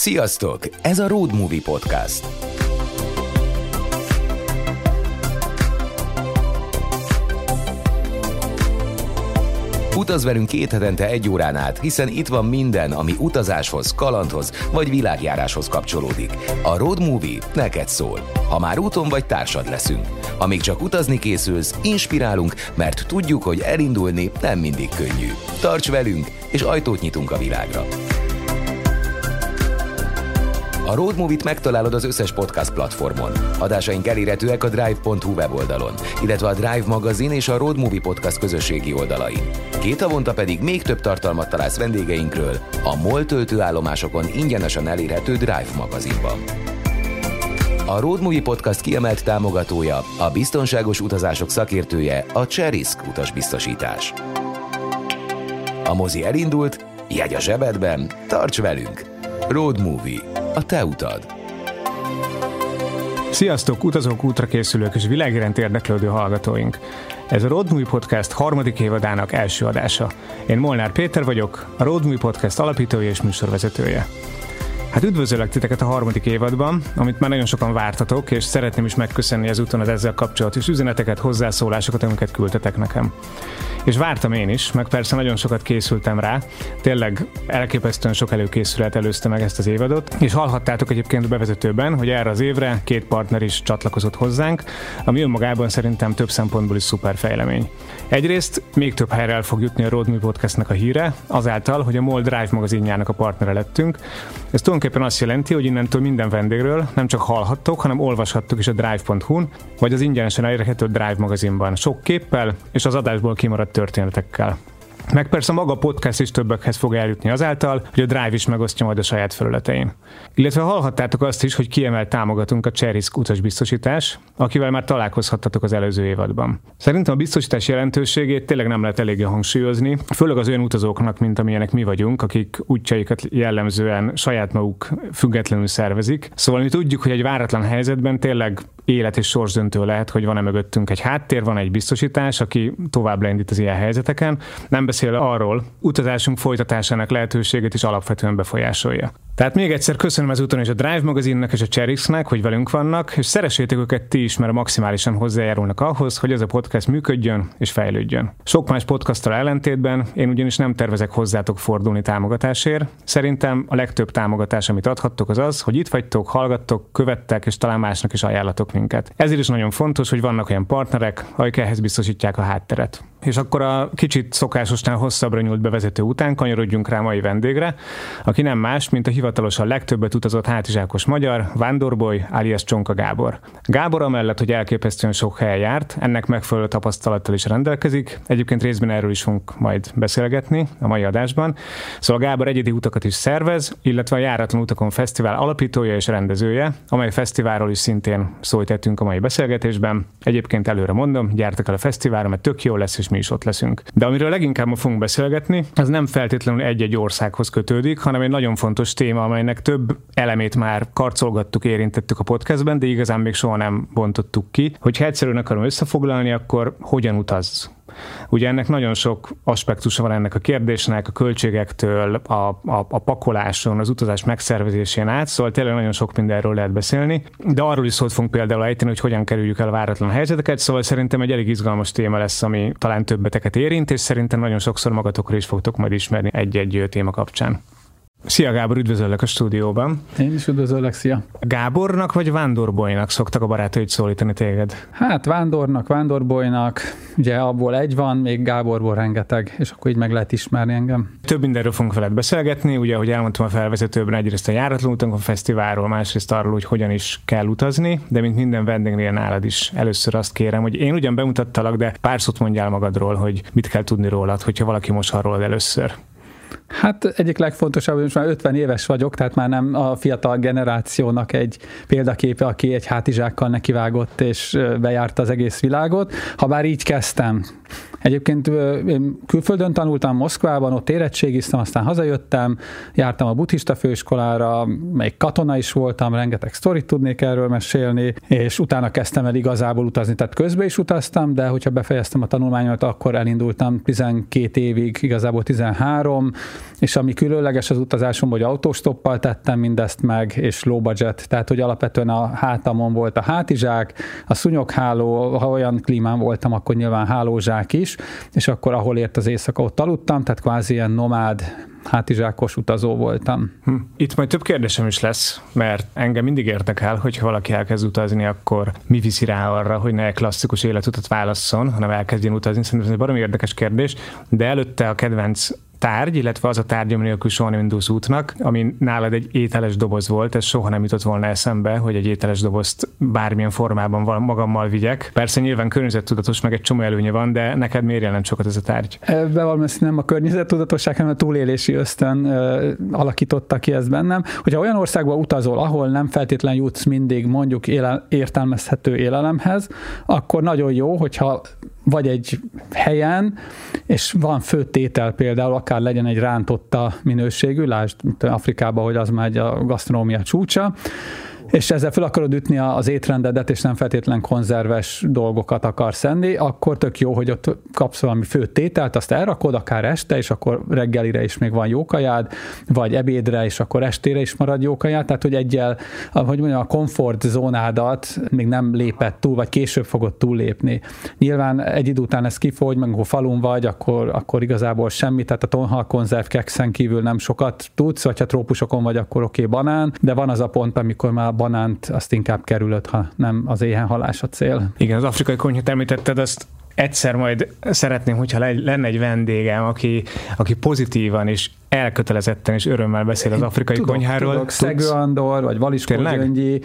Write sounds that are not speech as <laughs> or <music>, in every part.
Sziasztok! Ez a Road Movie Podcast. Utaz velünk két hetente egy órán át, hiszen itt van minden, ami utazáshoz, kalandhoz vagy világjáráshoz kapcsolódik. A Road Movie neked szól. Ha már úton vagy, társad leszünk. Amíg csak utazni készülsz, inspirálunk, mert tudjuk, hogy elindulni nem mindig könnyű. Tarts velünk, és ajtót nyitunk a világra. A Road Movie-t megtalálod az összes podcast platformon. Adásaink elérhetőek a drive.hu weboldalon, illetve a Drive magazin és a Road Movie Podcast közösségi oldalain. Két havonta pedig még több tartalmat találsz vendégeinkről a MOL töltőállomásokon ingyenesen elérhető Drive magazinban. A Road Movie Podcast kiemelt támogatója, a biztonságos utazások szakértője, a Cserisk utasbiztosítás. A mozi elindult, jegy a zsebedben, tarts velünk! Road Movie. A te utad. Sziasztok, utazók, útra készülők és világiránt érdeklődő hallgatóink! Ez a Road Movie Podcast harmadik évadának első adása. Én Molnár Péter vagyok, a Road Movie Podcast alapítója és műsorvezetője. Hát üdvözöllek titeket a harmadik évadban, amit már nagyon sokan vártatok, és szeretném is megköszönni ezúton az ezzel kapcsolatos üzeneteket, hozzászólásokat, amiket küldtetek nekem. És vártam én is, meg persze nagyon sokat készültem rá, tényleg elképesztően sok előkészület előzte meg ezt az évadot, és hallhattátok egyébként a bevezetőben, hogy erre az évre két partner is csatlakozott hozzánk, ami önmagában szerintem több szempontból is szuper fejlemény. Egyrészt még több helyre el fog jutni a Road Movie Podcastnek a híre, azáltal, hogy a MOL Drive magazinjának a partnere lettünk. Ez tulajdonképpen azt jelenti, hogy innentől minden vendégről nem csak hallhattok, hanem olvashattok is a drive.hu-n, vagy az ingyenesen elérhető Drive magazinban, sok képpel és az adásból kimaradt történetekkel. Meg persze maga a podcast is többekhez fog eljutni azáltal, hogy a Drive is megosztja majd a saját felületein. Illetve hallhattátok azt is, hogy kiemelt támogatunk a Cherisk utasbiztosítás, akivel már találkozhattatok az előző évadban. Szerintem a biztosítás jelentőségét tényleg nem lehet eléggé hangsúlyozni, főleg az olyan utazóknak, mint amilyenek mi vagyunk, akik útjaikat jellemzően saját maguk függetlenül szervezik. Szóval mi tudjuk, hogy egy váratlan helyzetben tényleg élet és sorsdöntő lehet, hogy van-e mögöttünk egy háttér, van egy biztosítás, aki tovább lendít az ilyen helyzeteken. Nem beszél arról, utazásunk folytatásának lehetőségét is alapvetően befolyásolja. Tehát még egyszer köszönöm ezúton is a Drive magazinnak és a Cherixnek, hogy velünk vannak, és szeressétek őket ti is, mert maximálisan hozzájárulnak ahhoz, hogy ez a podcast működjön és fejlődjön. Sok más podcasttal ellentétben én ugyanis nem tervezek hozzátok fordulni támogatásért. Szerintem a legtöbb támogatás, amit adhattok, az az, hogy itt vagytok, hallgattok, követtek, és talán másnak is ajánlatok minket. Ezért is nagyon fontos, hogy vannak olyan partnerek, akik ehhez biztosítják a hátteret. És akkor a kicsit szokásosnál hosszabbra nyúlt bevezető után kanyarodjunk rá mai vendégre, aki nem más, mint a hivatalosan legtöbbet utazott hátizsákos magyar, Vándorboly, alias Csonka Gábor. Gábor amellett, hogy elképesztően sok helyen járt, ennek megfelelő tapasztalattal is rendelkezik. Egyébként részben erről is fogunk majd beszélgetni a mai adásban. Szóval Gábor egyedi utakat is szervez, illetve a Járatlan Utakon Fesztivál alapítója és rendezője, amely fesztiválról is szintén szólt a mai beszélgetésben. Egyébként előre mondom, gyertek el a fesztiválra, mert tök jó lesz, és mi is ott leszünk. De amiről leginkább ma fogunk beszélgetni, az nem feltétlenül egy-egy országhoz kötődik, hanem egy nagyon fontos téma, amelynek több elemét már karcolgattuk, érintettük a podcastben, de igazán még soha nem bontottuk ki. Hogyha egyszerűen akarom összefoglalni, akkor hogyan utaz? Ugye ennek nagyon sok aspektusa van ennek a kérdésnek, a költségektől, a, a, a pakoláson, az utazás megszervezésén át, szóval tényleg nagyon sok mindenről lehet beszélni, de arról is szót fogunk például ejteni, hogy hogyan kerüljük el a váratlan helyzeteket, szóval szerintem egy elég izgalmas téma lesz, ami talán többeteket érint, és szerintem nagyon sokszor magatokra is fogtok majd ismerni egy-egy téma kapcsán. Szia Gábor, üdvözöllek a stúdióban. Én is üdvözöllek, szia. Gábornak vagy Vándorbolynak szoktak a barátaid szólítani téged? Hát Vándornak, Vándorbolynak, ugye abból egy van, még Gáborból rengeteg, és akkor így meg lehet ismerni engem. Több mindenről fogunk veled beszélgetni, ugye, ahogy elmondtam a felvezetőben, egyrészt a Járatlan Utakon Fesztiválról, másrészt arról, hogy hogyan is kell utazni, de mint minden vendégnél nálad is először azt kérem, hogy én ugyan bemutattalak, de pár szót mondjál magadról, hogy mit kell tudni rólad, hogyha valaki most arról először. Hát egyik legfontosabb, hogy most már 50 éves vagyok, tehát már nem a fiatal generációnak egy példaképe, aki egy hátizsákkal nekivágott és bejárta az egész világot. Ha bár így kezdtem, Egyébként én külföldön tanultam Moszkvában, ott érettségiztem, aztán hazajöttem, jártam a buddhista főiskolára, még katona is voltam, rengeteg sztorit tudnék erről mesélni, és utána kezdtem el igazából utazni, tehát közben is utaztam, de hogyha befejeztem a tanulmányomat, akkor elindultam 12 évig, igazából 13, és ami különleges az utazásom, hogy autóstoppal tettem mindezt meg, és low budget, tehát hogy alapvetően a hátamon volt a hátizsák, a szunyogháló, ha olyan klímán voltam, akkor nyilván hálózsák is, és akkor ahol ért az éjszaka, ott aludtam, tehát kvázi ilyen nomád hátizsákos utazó voltam. Hm. Itt majd több kérdésem is lesz, mert engem mindig érdekel, hogy ha valaki elkezd utazni, akkor mi viszi rá arra, hogy ne klasszikus életutat válasszon, hanem elkezdjen utazni. Szerintem ez egy baromi érdekes kérdés, de előtte a kedvenc tárgy, illetve az a tárgy, ami nélkül soha nem indulsz útnak, ami nálad egy ételes doboz volt, ez soha nem jutott volna eszembe, hogy egy ételes dobozt bármilyen formában magammal vigyek. Persze nyilván környezettudatos, meg egy csomó előnye van, de neked miért jelent sokat ez a tárgy? Bevallom, nem a környezettudatosság, hanem a túlélési ösztön ö, alakította ki ezt bennem. Hogyha olyan országba utazol, ahol nem feltétlen jutsz mindig mondjuk éle, értelmezhető élelemhez, akkor nagyon jó, hogyha vagy egy helyen, és van főtétel például, akár legyen egy rántotta minőségű, lásd Afrikában, hogy az már a gasztronómia csúcsa, és ezzel fel akarod ütni az étrendedet, és nem feltétlen konzerves dolgokat akarsz enni, akkor tök jó, hogy ott kapsz valami fő tételt, azt elrakod, akár este, és akkor reggelire is még van jó kajád, vagy ebédre, és akkor estére is marad jó kajád, tehát hogy egyel, hogy mondjam, a komfort zónádat még nem lépett túl, vagy később fogod túllépni. Nyilván egy idő után ez kifogy, meg ha falun vagy, akkor, akkor igazából semmi, tehát a tonhal konzerv kekszen kívül nem sokat tudsz, vagy ha trópusokon vagy, akkor oké, okay, banán, de van az a pont, amikor már banánt azt inkább kerülöd, ha nem az éhen a cél. Igen, az afrikai konyhát említetted, azt egyszer majd szeretném, hogyha lenne egy vendégem, aki, aki pozitívan és elkötelezetten és örömmel beszél az afrikai tudok, konyháról. Tudok, Szegő Andor, vagy Valiskó Gyöngyi,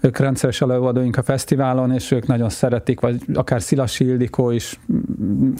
ők rendszeres előadóink a fesztiválon, és ők nagyon szeretik, vagy akár Szilas Ildikó is.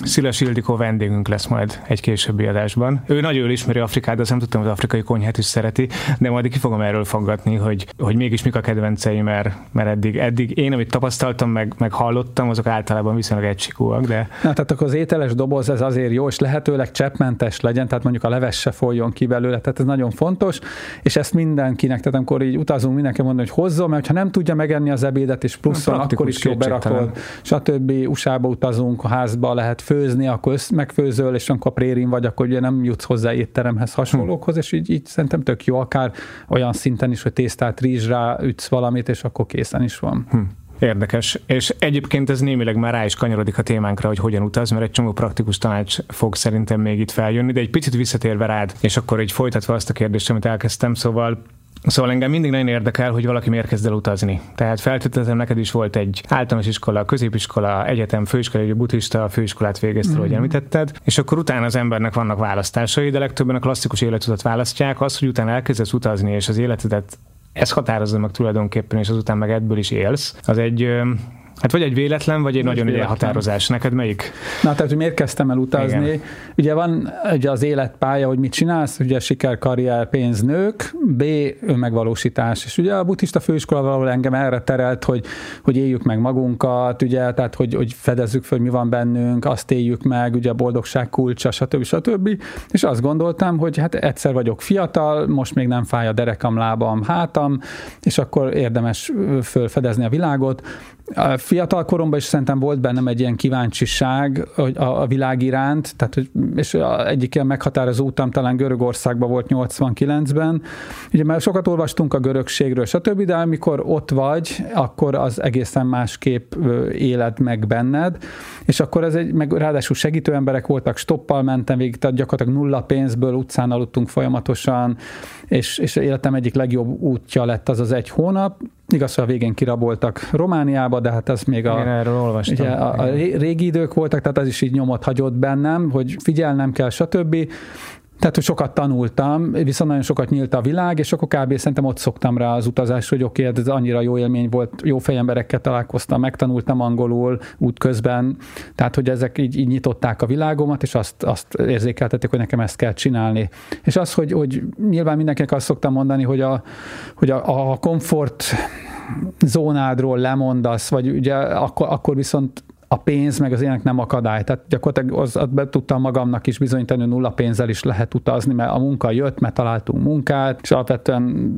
Szilas Ildikó vendégünk lesz majd egy későbbi adásban. Ő nagyon jól ismeri Afrikát, de azt nem tudtam, hogy az afrikai konyhát is szereti, de majd ki fogom erről foggatni, hogy, hogy mégis mik a kedvencei, mert, mert eddig, eddig én, amit tapasztaltam, meg, meg hallottam, azok általában viszonylag egysikúak. De... Na, tehát akkor az ételes doboz ez azért jó, és lehetőleg cseppmentes legyen, tehát mondjuk a leves se szóljon ki belőle, tehát ez nagyon fontos, és ezt mindenkinek, tehát amikor így utazunk, mindenki mondani, hogy hozzon, mert ha nem tudja megenni az ebédet, és pluszon akkor is jó berakod, stb. USA-ba utazunk, a házba lehet főzni, akkor össz megfőzöl, és amikor a prérin vagy, akkor ugye nem jutsz hozzá étteremhez hasonlókhoz, és így, így szerintem tök jó, akár olyan szinten is, hogy tésztát rizsrá ütsz valamit, és akkor készen is van. Hm. Érdekes. És egyébként ez némileg már rá is kanyarodik a témánkra, hogy hogyan utaz, mert egy csomó praktikus tanács fog szerintem még itt feljönni, de egy picit visszatérve rád, és akkor egy folytatva azt a kérdést, amit elkezdtem, szóval Szóval engem mindig nagyon érdekel, hogy valaki miért kezd el utazni. Tehát feltételezem, neked is volt egy általános iskola, középiskola, egyetem, főiskola, egy buddhista főiskolát végeztél, mm-hmm. hogy említetted, és akkor utána az embernek vannak választásai, de legtöbben a klasszikus életutat választják. Az, hogy utána elkezdesz utazni, és az életedet ez határozza meg tulajdonképpen, és azután meg ebből is élsz. Az egy Hát vagy egy véletlen, vagy egy nagyon egy elhatározás. Neked melyik? Na, tehát, hogy miért kezdtem el utazni? Igen. Ugye van ugye az életpálya, hogy mit csinálsz, ugye siker, karrier, pénz, nők, B, önmegvalósítás. És ugye a buddhista főiskola valahol engem erre terelt, hogy, hogy éljük meg magunkat, ugye, tehát, hogy, hogy fedezzük fel, hogy mi van bennünk, azt éljük meg, ugye a boldogság kulcsa, stb. stb. És azt gondoltam, hogy hát egyszer vagyok fiatal, most még nem fáj a derekam, lábam, hátam, és akkor érdemes fölfedezni a világot, fiatal koromban is szerintem volt bennem egy ilyen kíváncsiság a, a világ iránt, tehát, és egyik ilyen meghatározó utam talán Görögországban volt 89-ben. Ugye már sokat olvastunk a görögségről, stb., de amikor ott vagy, akkor az egészen másképp éled meg benned, és akkor ez egy, meg ráadásul segítő emberek voltak, stoppal mentem végig, tehát gyakorlatilag nulla pénzből utcán aludtunk folyamatosan, és, és életem egyik legjobb útja lett az az egy hónap, Igaz, hogy a végén kiraboltak Romániába, de hát ez még a, Igen, erről olvastam. Ugye, a, a régi idők voltak, tehát az is így nyomot hagyott bennem, hogy figyelnem kell, stb. Tehát, hogy sokat tanultam, viszont nagyon sokat nyílt a világ, és akkor kb. szerintem ott szoktam rá az utazás, hogy oké, okay, ez annyira jó élmény volt, jó fejemberekkel találkoztam, megtanultam angolul útközben, tehát, hogy ezek így, így nyitották a világomat, és azt, azt érzékeltették, hogy nekem ezt kell csinálni. És az, hogy, hogy nyilván mindenkinek azt szoktam mondani, hogy a, hogy a, a komfort zónádról lemondasz, vagy ugye akkor, akkor viszont a pénz meg az ilyenek nem akadály. Tehát gyakorlatilag az, be tudtam magamnak is bizonyítani, hogy nulla pénzzel is lehet utazni, mert a munka jött, mert találtunk munkát, és alapvetően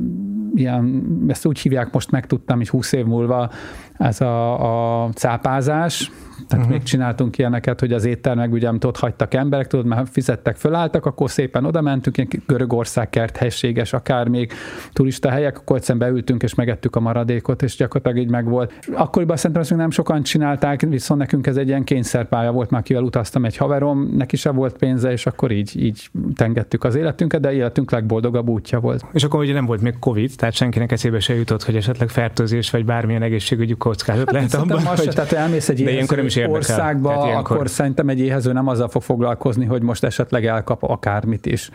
ilyen, ezt úgy hívják, most megtudtam, hogy 20 év múlva, ez a, a cápázás, tehát uh-huh. még csináltunk ilyeneket, hogy az éttermek ugye, amit ott hagytak emberek, tudod, már fizettek, fölálltak, akkor szépen oda mentünk, ilyen Görögország kert helységes, akár még turista helyek, akkor egyszerűen beültünk és megettük a maradékot, és gyakorlatilag így meg volt. Akkoriban szerintem ezt még nem sokan csinálták, viszont nekünk ez egy ilyen kényszerpálya volt, már kivel utaztam egy haverom, neki se volt pénze, és akkor így, így tengettük az életünket, de életünk legboldogabb útja volt. És akkor ugye nem volt még Covid, tehát senkinek eszébe se jutott, hogy esetleg fertőzés vagy bármilyen egészségügyi kockázat hát lehet abban. Hogy... tehát elmész egy ilyenkor is érdekel. országba, Tehát ilyenkor... akkor szerintem egy éhező nem azzal fog foglalkozni, hogy most esetleg elkap akármit is.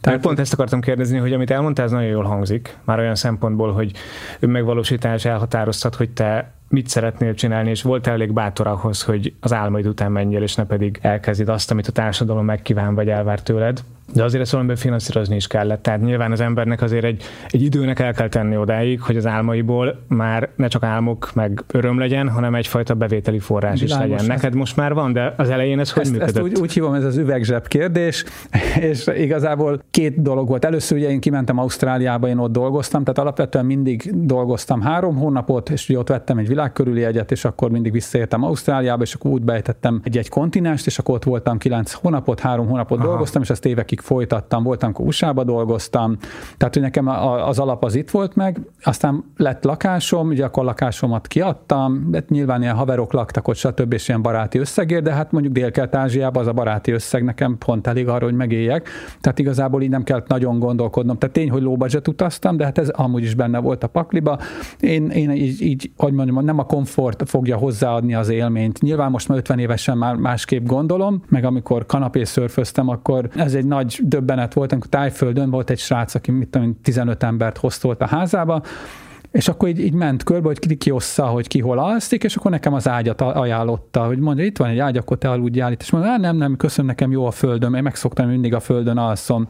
Tehát pont ezt akartam kérdezni, hogy amit elmondtál, ez nagyon jól hangzik, már olyan szempontból, hogy önmegvalósítás elhatároztat, hogy te mit szeretnél csinálni, és volt elég bátor ahhoz, hogy az álmaid után menjél, és ne pedig elkezdid azt, amit a társadalom megkíván vagy elvár tőled. De azért ezt valamiben finanszírozni is kellett. Tehát nyilván az embernek azért egy, egy időnek el kell tenni odáig, hogy az álmaiból már ne csak álmok meg öröm legyen, hanem egyfajta bevételi forrás Világos, is legyen. Neked most már van, de az elején ez hogy ezt, működött? Ezt úgy, úgy hívom, ez az üvegzseb kérdés, <laughs> és igazából két dolog volt. Először ugye én kimentem Ausztráliába, én ott dolgoztam, tehát alapvetően mindig dolgoztam három hónapot, és ugye ott vettem egy világkörüli egyet, és akkor mindig visszaértem Ausztráliába, és akkor úgy bejtettem egy-egy kontinenst, és akkor ott voltam kilenc hónapot, három hónapot Aha. dolgoztam, és ezt évekig folytattam, voltam, amikor USA-ba dolgoztam, tehát hogy nekem az alap az itt volt meg, aztán lett lakásom, ugye akkor lakásomat kiadtam, de nyilván ilyen haverok laktak ott, stb. és ilyen baráti összegért, de hát mondjuk Dél-Kelet-Ázsiában az a baráti összeg nekem pont elég arra, hogy megéljek. Tehát igazából így nem kellett nagyon gondolkodnom. Tehát tény, hogy budget utaztam, de hát ez amúgy is benne volt a pakliba. Én, én így, így, hogy mondjam, nem a komfort fogja hozzáadni az élményt. Nyilván most már 50 évesen már másképp gondolom, meg amikor kanapé szörföztem, akkor ez egy nagy döbbenet volt, amikor Tájföldön volt egy srác, aki mit tudom, 15 embert hoztolt a házába, és akkor így, így ment körbe, hogy ki kiossza, hogy ki hol alszik, és akkor nekem az ágyat ajánlotta, hogy mondja, itt van egy ágy, akkor te aludjál itt. És mondja, nem, nem, köszönöm, nekem jó a földön, én megszoktam, mindig a földön alszom.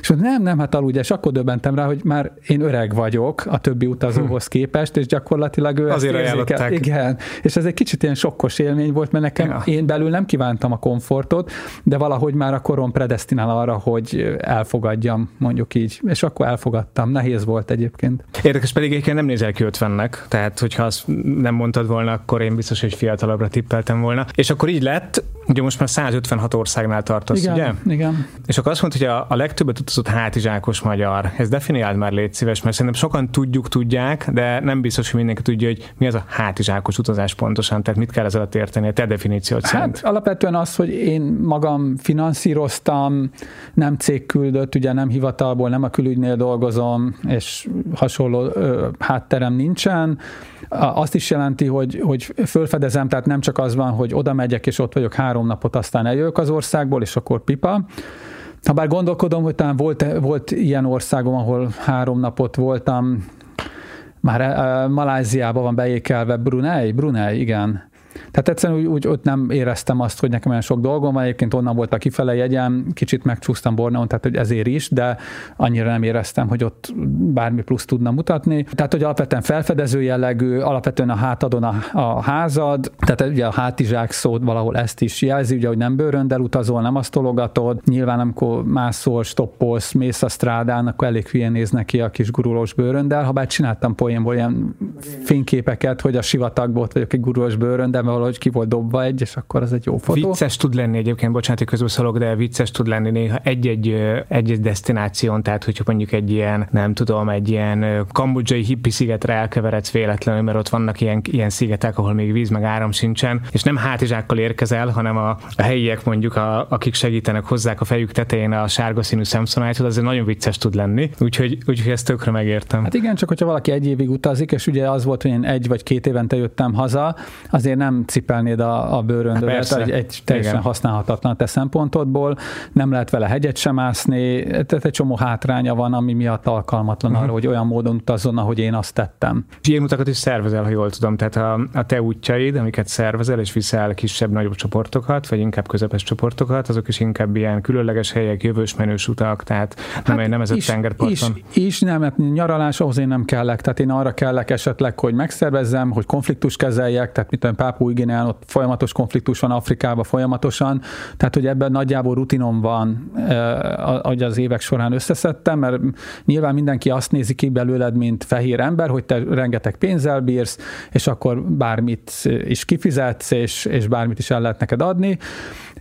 És mondja, nem, nem, hát aludj, és akkor döbbentem rá, hogy már én öreg vagyok a többi utazóhoz képest, és gyakorlatilag ő Azért ezt Igen, és ez egy kicsit ilyen sokkos élmény volt, mert nekem ja. én belül nem kívántam a komfortot, de valahogy már a korom predestinál arra, hogy elfogadjam, mondjuk így, és akkor elfogadtam. Nehéz volt egyébként. Érdekes pedig egyébként nem nézel ki 50-nek, tehát hogyha azt nem mondtad volna, akkor én biztos, hogy fiatalabbra tippeltem volna. És akkor így lett, ugye most már 156 országnál tartasz, igen, ugye? Igen. És akkor azt mondta, hogy a, a legtöbbet utazott hátizsákos magyar. Ez definiáld már, légy szíves, mert szerintem sokan tudjuk, tudják, de nem biztos, hogy mindenki tudja, hogy mi az a hátizsákos utazás pontosan, tehát mit kell ezzel érteni a te definíciót hát, szerint. alapvetően az, hogy én magam finanszíroztam, nem cég küldött, ugye nem hivatalból, nem a külügynél dolgozom, és hasonló ö, hátterem nincsen. Azt is jelenti, hogy, hogy fölfedezem, tehát nem csak az van, hogy oda megyek, és ott vagyok három napot, aztán eljövök az országból, és akkor pipa. Habár gondolkodom, hogy talán volt, volt ilyen országom, ahol három napot voltam, már uh, Maláziában van beékelve Brunei, Brunei, igen. Tehát egyszerűen úgy, úgy ott nem éreztem azt, hogy nekem olyan sok dolgom van, egyébként onnan volt a kifele jegyem, kicsit megcsúsztam Borneon, tehát hogy ezért is, de annyira nem éreztem, hogy ott bármi plusz tudna mutatni. Tehát, hogy alapvetően felfedező jellegű, alapvetően a hátadon a, a házad, tehát ugye a hátizsák szót valahol ezt is jelzi, ugye, hogy nem bőröndel utazol, nem azt tologatod. Nyilván, amikor mászol, stoppolsz, mész a strádán, akkor elég hülyén néz neki a kis gurulós bőröndel, ha bár csináltam poénból ilyen fényképeket, hogy a sivatagból vagyok egy gurulós bőröndel, mert valahogy ki volt dobva egy, és akkor az egy jó fotó. Vicces tud lenni egyébként, bocsánat, hogy közbeszólok, de vicces tud lenni néha egy-egy, egy-egy destináción, tehát hogyha mondjuk egy ilyen, nem tudom, egy ilyen kambodzsai hippi szigetre elkeveredsz véletlenül, mert ott vannak ilyen, ilyen szigetek, ahol még víz meg áram sincsen, és nem hátizsákkal érkezel, hanem a, a helyiek mondjuk, a, akik segítenek hozzák a fejük tetején a sárga színű szemszonájtot, az nagyon vicces tud lenni, úgyhogy, úgyhogy ezt tökre megértem. Hát igen, csak hogyha valaki egy évig utazik, és ugye az volt, hogy én egy vagy két évente jöttem haza, azért nem cipelnéd a, a bőröndödet, hát egy, egy teljesen Igen. használhatatlan te szempontodból, nem lehet vele hegyet sem ászni, tehát egy csomó hátránya van, ami miatt alkalmatlan uh-huh. arra, hogy olyan módon utazzon, ahogy én azt tettem. Ilyen utakat is szervezel, ha jól tudom, tehát a, a te útjaid, amiket szervezel, és viszel kisebb-nagyobb csoportokat, vagy inkább közepes csoportokat, azok is inkább ilyen különleges helyek, jövős menős utak, tehát nem, hát nem ez a tengerparton. Is, is nem, mert nyaralás ahhoz én nem kellek, tehát én arra kellek esetleg hogy megszervezzem, hogy konfliktus kezeljek, tehát mint Pápú Iginál, ott folyamatos konfliktus van Afrikában folyamatosan, tehát hogy ebben nagyjából rutinom van, hogy az évek során összeszedtem, mert nyilván mindenki azt nézi ki belőled, mint fehér ember, hogy te rengeteg pénzzel bírsz, és akkor bármit is kifizetsz, és, és bármit is el lehet neked adni,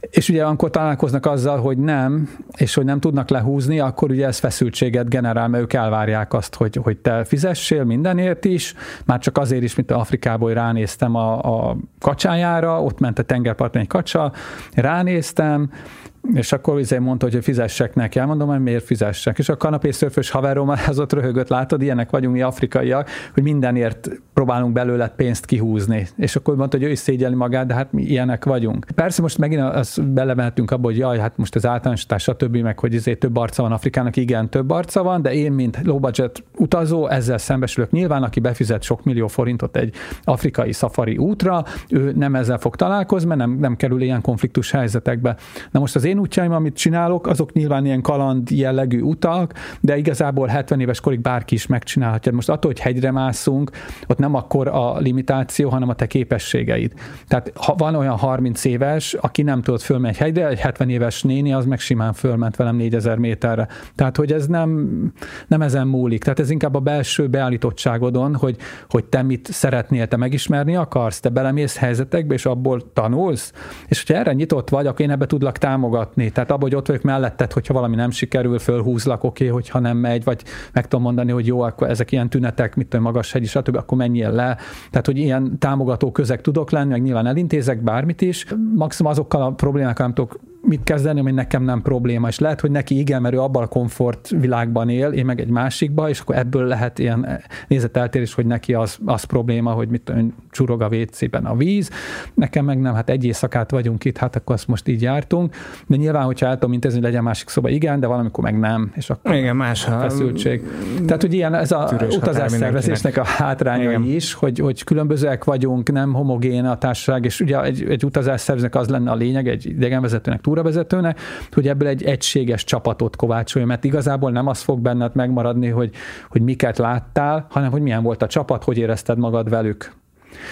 és ugye amikor találkoznak azzal, hogy nem, és hogy nem tudnak lehúzni, akkor ugye ez feszültséget generál, mert ők elvárják azt, hogy, hogy te fizessél mindenért is, már csak azért is, mint Afrikából ránéztem a, a kacsájára, ott ment a tengerparton egy kacsa, ránéztem, és akkor izé mondta, hogy fizessek neki. Elmondom, hogy miért fizessek. És a kanapészörfös haverom <laughs> az ott röhögött, látod, ilyenek vagyunk mi afrikaiak, hogy mindenért próbálunk belőle pénzt kihúzni. És akkor mondta, hogy ő is szégyeli magát, de hát mi ilyenek vagyunk. Persze most megint az belemehetünk abba, hogy jaj, hát most az általánosítás, stb., meg hogy izé több arca van Afrikának, igen, több arca van, de én, mint low budget utazó, ezzel szembesülök. Nyilván, aki befizet sok millió forintot egy afrikai szafari útra, ő nem ezzel fog találkozni, mert nem, nem kerül ilyen konfliktus helyzetekbe. Na most az én útjaim, amit csinálok, azok nyilván ilyen kaland jellegű utak, de igazából 70 éves korig bárki is megcsinálhatja. Most attól, hogy hegyre mászunk, ott nem akkor a limitáció, hanem a te képességeid. Tehát ha van olyan 30 éves, aki nem tudott fölmenni egy hegyre, egy 70 éves néni, az meg simán fölment velem 4000 méterre. Tehát, hogy ez nem, nem ezen múlik. Tehát ez inkább a belső beállítottságodon, hogy, hogy te mit szeretnél, te megismerni akarsz, te belemész helyzetekbe, és abból tanulsz. És hogyha erre nyitott vagy, akkor én ebbe tudlak támogatni támogatni. Tehát abban, hogy ott vagyok melletted, hogyha valami nem sikerül, fölhúzlak, oké, okay, hogyha nem megy, vagy meg tudom mondani, hogy jó, akkor ezek ilyen tünetek, mit tudom, magas hegy, stb., akkor menjél le. Tehát, hogy ilyen támogató közeg tudok lenni, meg nyilván elintézek bármit is. Maximum azokkal a problémákkal nem tudok mit kezdeni, ami nekem nem probléma. És lehet, hogy neki igen, mert ő abban a komfort világban él, én meg egy másikba, és akkor ebből lehet ilyen nézeteltérés, hogy neki az, az probléma, hogy mit tudom, csurog a WC-ben a víz. Nekem meg nem, hát egy éjszakát vagyunk itt, hát akkor azt most így jártunk. De nyilván, hogyha tudom intézni, hogy legyen másik szoba, igen, de valamikor meg nem. És akkor igen, más a feszültség. Tehát, hogy ilyen ez a utazás szervezésnek a hátrányai igen. is, hogy, hogy különbözőek vagyunk, nem homogén a társaság, és ugye egy, egy utazás szerveznek az lenne a lényeg, egy idegenvezetőnek túravezetőnek, hogy ebből egy egységes csapatot kovácsolja, mert igazából nem az fog benned megmaradni, hogy, hogy miket láttál, hanem hogy milyen volt a csapat, hogy érezted magad velük.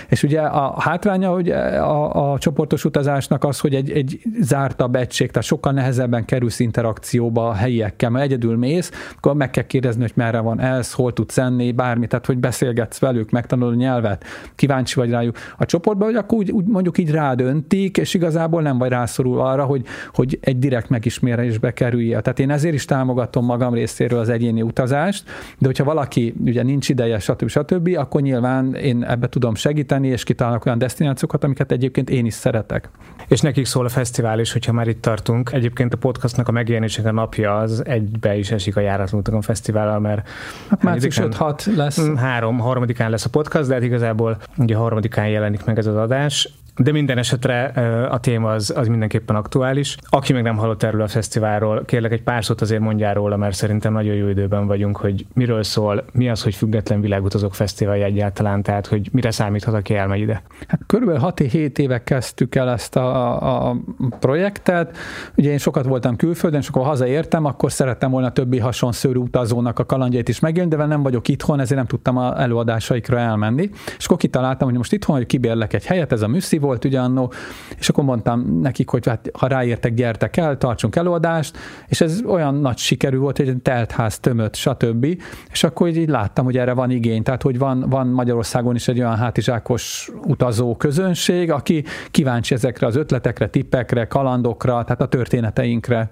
És ugye a hátránya hogy a, a csoportos utazásnak az, hogy egy, egy zártabb egység, tehát sokkal nehezebben kerülsz interakcióba a helyiekkel, mert egyedül mész, akkor meg kell kérdezni, hogy merre van ez, hol tudsz enni, bármi, tehát hogy beszélgetsz velük, megtanulod a nyelvet, kíváncsi vagy rájuk. A csoportban, hogy akkor úgy, úgy mondjuk így rádöntik, és igazából nem vagy rászorul arra, hogy, hogy egy direkt megismerésbe kerüljél. Tehát én ezért is támogatom magam részéről az egyéni utazást, de hogyha valaki ugye nincs ideje, stb. stb., akkor nyilván én ebbe tudom segíteni, segíteni, és kitalálnak olyan destinációkat, amiket egyébként én is szeretek. És nekik szól a fesztivál is, hogyha már itt tartunk. Egyébként a podcastnak a megjelenésének a napja az egybe is esik a járatlanutagon fesztivállal, mert hát március 5-6 lesz. Mm, három, harmadikán lesz a podcast, de hát igazából ugye harmadikán jelenik meg ez az adás. De minden esetre a téma az, az mindenképpen aktuális. Aki meg nem hallott erről a fesztiválról, kérlek egy pár szót azért mondjál róla, mert szerintem nagyon jó időben vagyunk, hogy miről szól, mi az, hogy független világutazók fesztiválja egyáltalán, tehát hogy mire számíthat, aki elmegy ide. Hát körülbelül 6-7 éve kezdtük el ezt a, a projektet. Ugye én sokat voltam külföldön, és akkor hazaértem, akkor szerettem volna többi hasonszörű utazónak a kalandjait is megélni, de nem vagyok itthon, ezért nem tudtam a előadásaikra elmenni. És akkor kitaláltam, hogy most itthon, hogy kibérlek egy helyet, ez a műszi volt ugye annó, és akkor mondtam nekik, hogy hát, ha ráértek, gyertek el, tartsunk előadást, és ez olyan nagy sikerű volt, hogy egy teltház tömött, stb. És akkor így láttam, hogy erre van igény, tehát hogy van, van Magyarországon is egy olyan hátizsákos utazó közönség, aki kíváncsi ezekre az ötletekre, tippekre, kalandokra, tehát a történeteinkre.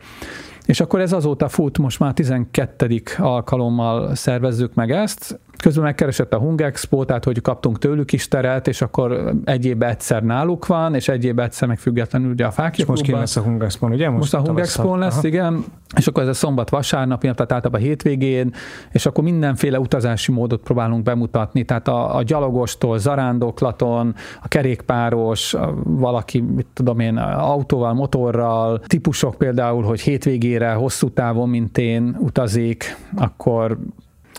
És akkor ez azóta fut, most már 12. alkalommal szervezzük meg ezt, Közben megkeresett a Hung Expo, tehát hogy kaptunk tőlük is teret, és akkor egy évben egyszer náluk van, és egy évben egyszer meg függetlenül ugye a Fákja És most ki lesz a Hung Expo, ugye? Most, most a Hung Expo lesz, Aha. igen, és akkor ez a szombat, vasárnap, tehát általában hétvégén, és akkor mindenféle utazási módot próbálunk bemutatni, tehát a, a gyalogostól, zarándoklaton, a kerékpáros, a, valaki, mit tudom én, autóval, motorral, típusok például, hogy hétvégére, hosszú távon, mint én utazik, akkor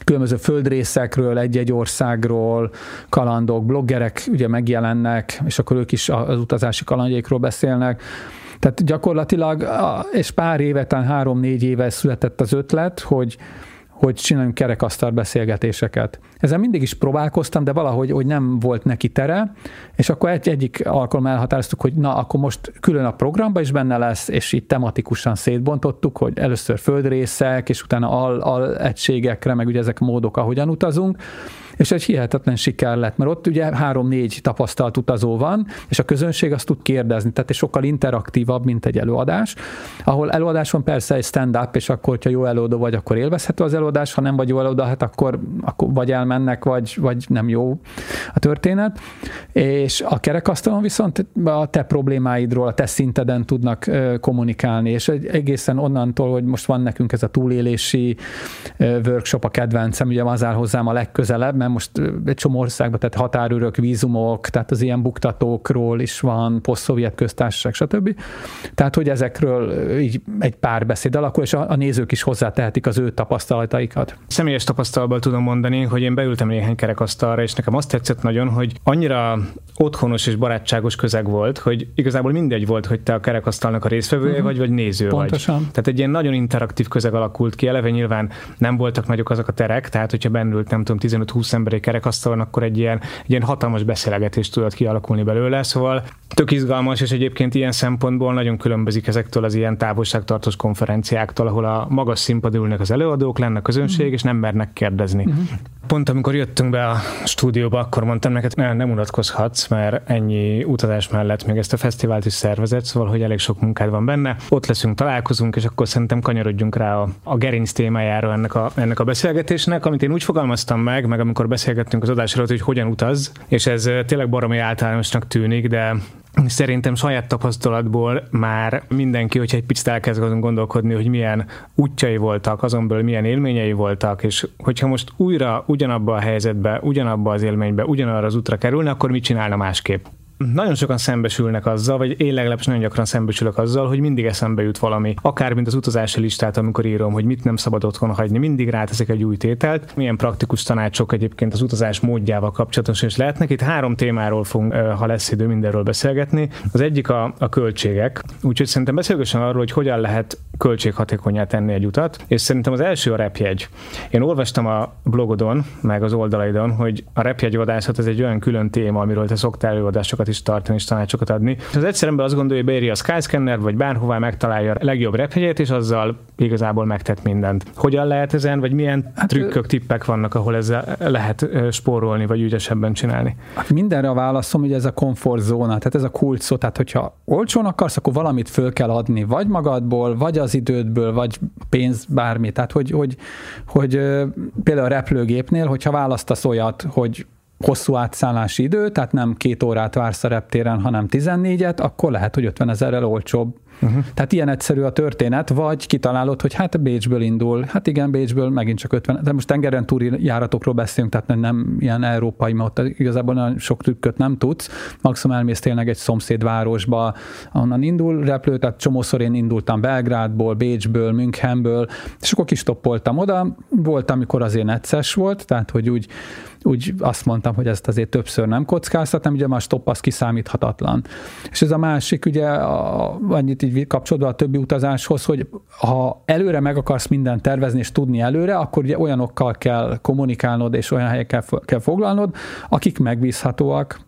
különböző földrészekről, egy-egy országról, kalandok, bloggerek ugye megjelennek, és akkor ők is az utazási kalandjaikról beszélnek. Tehát gyakorlatilag, és pár éve, talán három-négy éve született az ötlet, hogy hogy csináljunk kerekasztal beszélgetéseket. Ezzel mindig is próbálkoztam, de valahogy hogy nem volt neki tere, és akkor egy, egyik alkalommal elhatároztuk, hogy na, akkor most külön a programba is benne lesz, és így tematikusan szétbontottuk, hogy először földrészek, és utána al, al egységekre, meg ugye ezek módok, ahogyan utazunk, és egy hihetetlen siker lett, mert ott ugye három-négy tapasztalt utazó van, és a közönség azt tud kérdezni, tehát egy sokkal interaktívabb, mint egy előadás, ahol előadáson persze egy stand-up, és akkor, ha jó előadó vagy, akkor élvezhető az előadás, ha nem vagy jó előadó, hát akkor, akkor vagy elmennek, vagy, vagy nem jó a történet. És a kerekasztalon viszont a te problémáidról, a te szinteden tudnak kommunikálni, és egészen onnantól, hogy most van nekünk ez a túlélési workshop a kedvencem, ugye az áll hozzám a legközelebb, mert most egy csomó országban, tehát határőrök, vízumok, tehát az ilyen buktatókról is van, poszt-szovjet köztársaság, stb. Tehát, hogy ezekről így egy pár beszéd alakul, és a, a nézők is hozzátehetik az ő tapasztalataikat. Személyes tapasztalatból tudom mondani, hogy én beültem néhány kerekasztalra, és nekem azt tetszett nagyon, hogy annyira otthonos és barátságos közeg volt, hogy igazából mindegy volt, hogy te a kerekasztalnak a résztvevője uh-huh. vagy, vagy néző Pontosan. vagy. Tehát egy ilyen nagyon interaktív közeg alakult ki. Eleve nyilván nem voltak nagyok azok a terek, tehát hogyha bennült, nem tudom, 15-20 ember egy kerekasztalon, akkor egy ilyen, egy ilyen hatalmas beszélgetés tudott kialakulni belőle. Szóval tök izgalmas, és egyébként ilyen szempontból nagyon különbözik ezektől az ilyen távolságtartós konferenciáktól, ahol a magas színpadon ülnek az előadók, lenne a közönség, uh-huh. és nem mernek kérdezni. Uh-huh. Pont amikor jöttünk be a stúdióba, akkor mondtam neked, nem, nem unatkozhatsz, mert ennyi utazás mellett még ezt a fesztivált is szervezett, szóval, hogy elég sok munkád van benne. Ott leszünk, találkozunk, és akkor szerintem kanyarodjunk rá a, a gerinc témájára ennek a, ennek a beszélgetésnek, amit én úgy fogalmaztam meg, meg amikor beszélgettünk az adásról, hogy hogyan utaz, és ez tényleg baromi általánosnak tűnik, de Szerintem saját tapasztalatból már mindenki, hogyha egy picit elkezd gondolkodni, hogy milyen útjai voltak, azonból milyen élményei voltak, és hogyha most újra ugyanabba a helyzetbe, ugyanabba az élménybe, ugyanarra az útra kerülne, akkor mit csinálna másképp? Nagyon sokan szembesülnek azzal, vagy én legalábbis nagyon gyakran szembesülök azzal, hogy mindig eszembe jut valami. Akár mint az utazási listát, amikor írom, hogy mit nem szabad otthon hagyni, mindig ráteszek egy új tételt. Milyen praktikus tanácsok egyébként az utazás módjával kapcsolatos és lehetnek. Itt három témáról fogunk, ha lesz idő, mindenről beszélgetni. Az egyik a, a költségek, úgyhogy szerintem beszélgessen arról, hogy hogyan lehet költséghatékonyá tenni egy utat, és szerintem az első a repjegy. Én olvastam a blogodon, meg az oldalaidon, hogy a repjegyvadászat ez egy olyan külön téma, amiről te szoktál előadásokat is tartani és tanácsokat adni. Az egyszer ember azt gondolja, hogy beéri a Skyscanner, vagy bárhová megtalálja a legjobb rephegyet, és azzal igazából megtett mindent. Hogyan lehet ezen, vagy milyen hát, trükkök, tippek vannak, ahol ezzel lehet spórolni, vagy ügyesebben csinálni? Hát mindenre a válaszom, hogy ez a komfortzóna, tehát ez a kult szó, tehát hogyha olcsón akarsz, akkor valamit föl kell adni, vagy magadból, vagy az idődből, vagy pénz, bármi. Tehát, hogy, hogy, hogy például a repülőgépnél, hogyha választasz olyat, hogy hosszú átszállási idő, tehát nem két órát vársz a reptéren, hanem 14-et, akkor lehet, hogy 50 ezerrel olcsóbb. Uh-huh. Tehát ilyen egyszerű a történet, vagy kitalálod, hogy hát Bécsből indul, hát igen, Bécsből megint csak 50, de most tengeren túri járatokról beszélünk, tehát nem ilyen európai, mert igazából nagyon sok trükköt nem tudsz, maximum elmész tényleg egy szomszédvárosba, onnan indul repülő, tehát csomószor én indultam Belgrádból, Bécsből, Münchenből, és akkor kistoppoltam oda, volt, amikor azért necces volt, tehát hogy úgy úgy azt mondtam, hogy ezt azért többször nem kockáztatom, ugye már stopp az kiszámíthatatlan. És ez a másik, ugye a, annyit így kapcsolódva a többi utazáshoz, hogy ha előre meg akarsz mindent tervezni és tudni előre, akkor ugye olyanokkal kell kommunikálnod és olyan helyekkel kell foglalnod, akik megbízhatóak,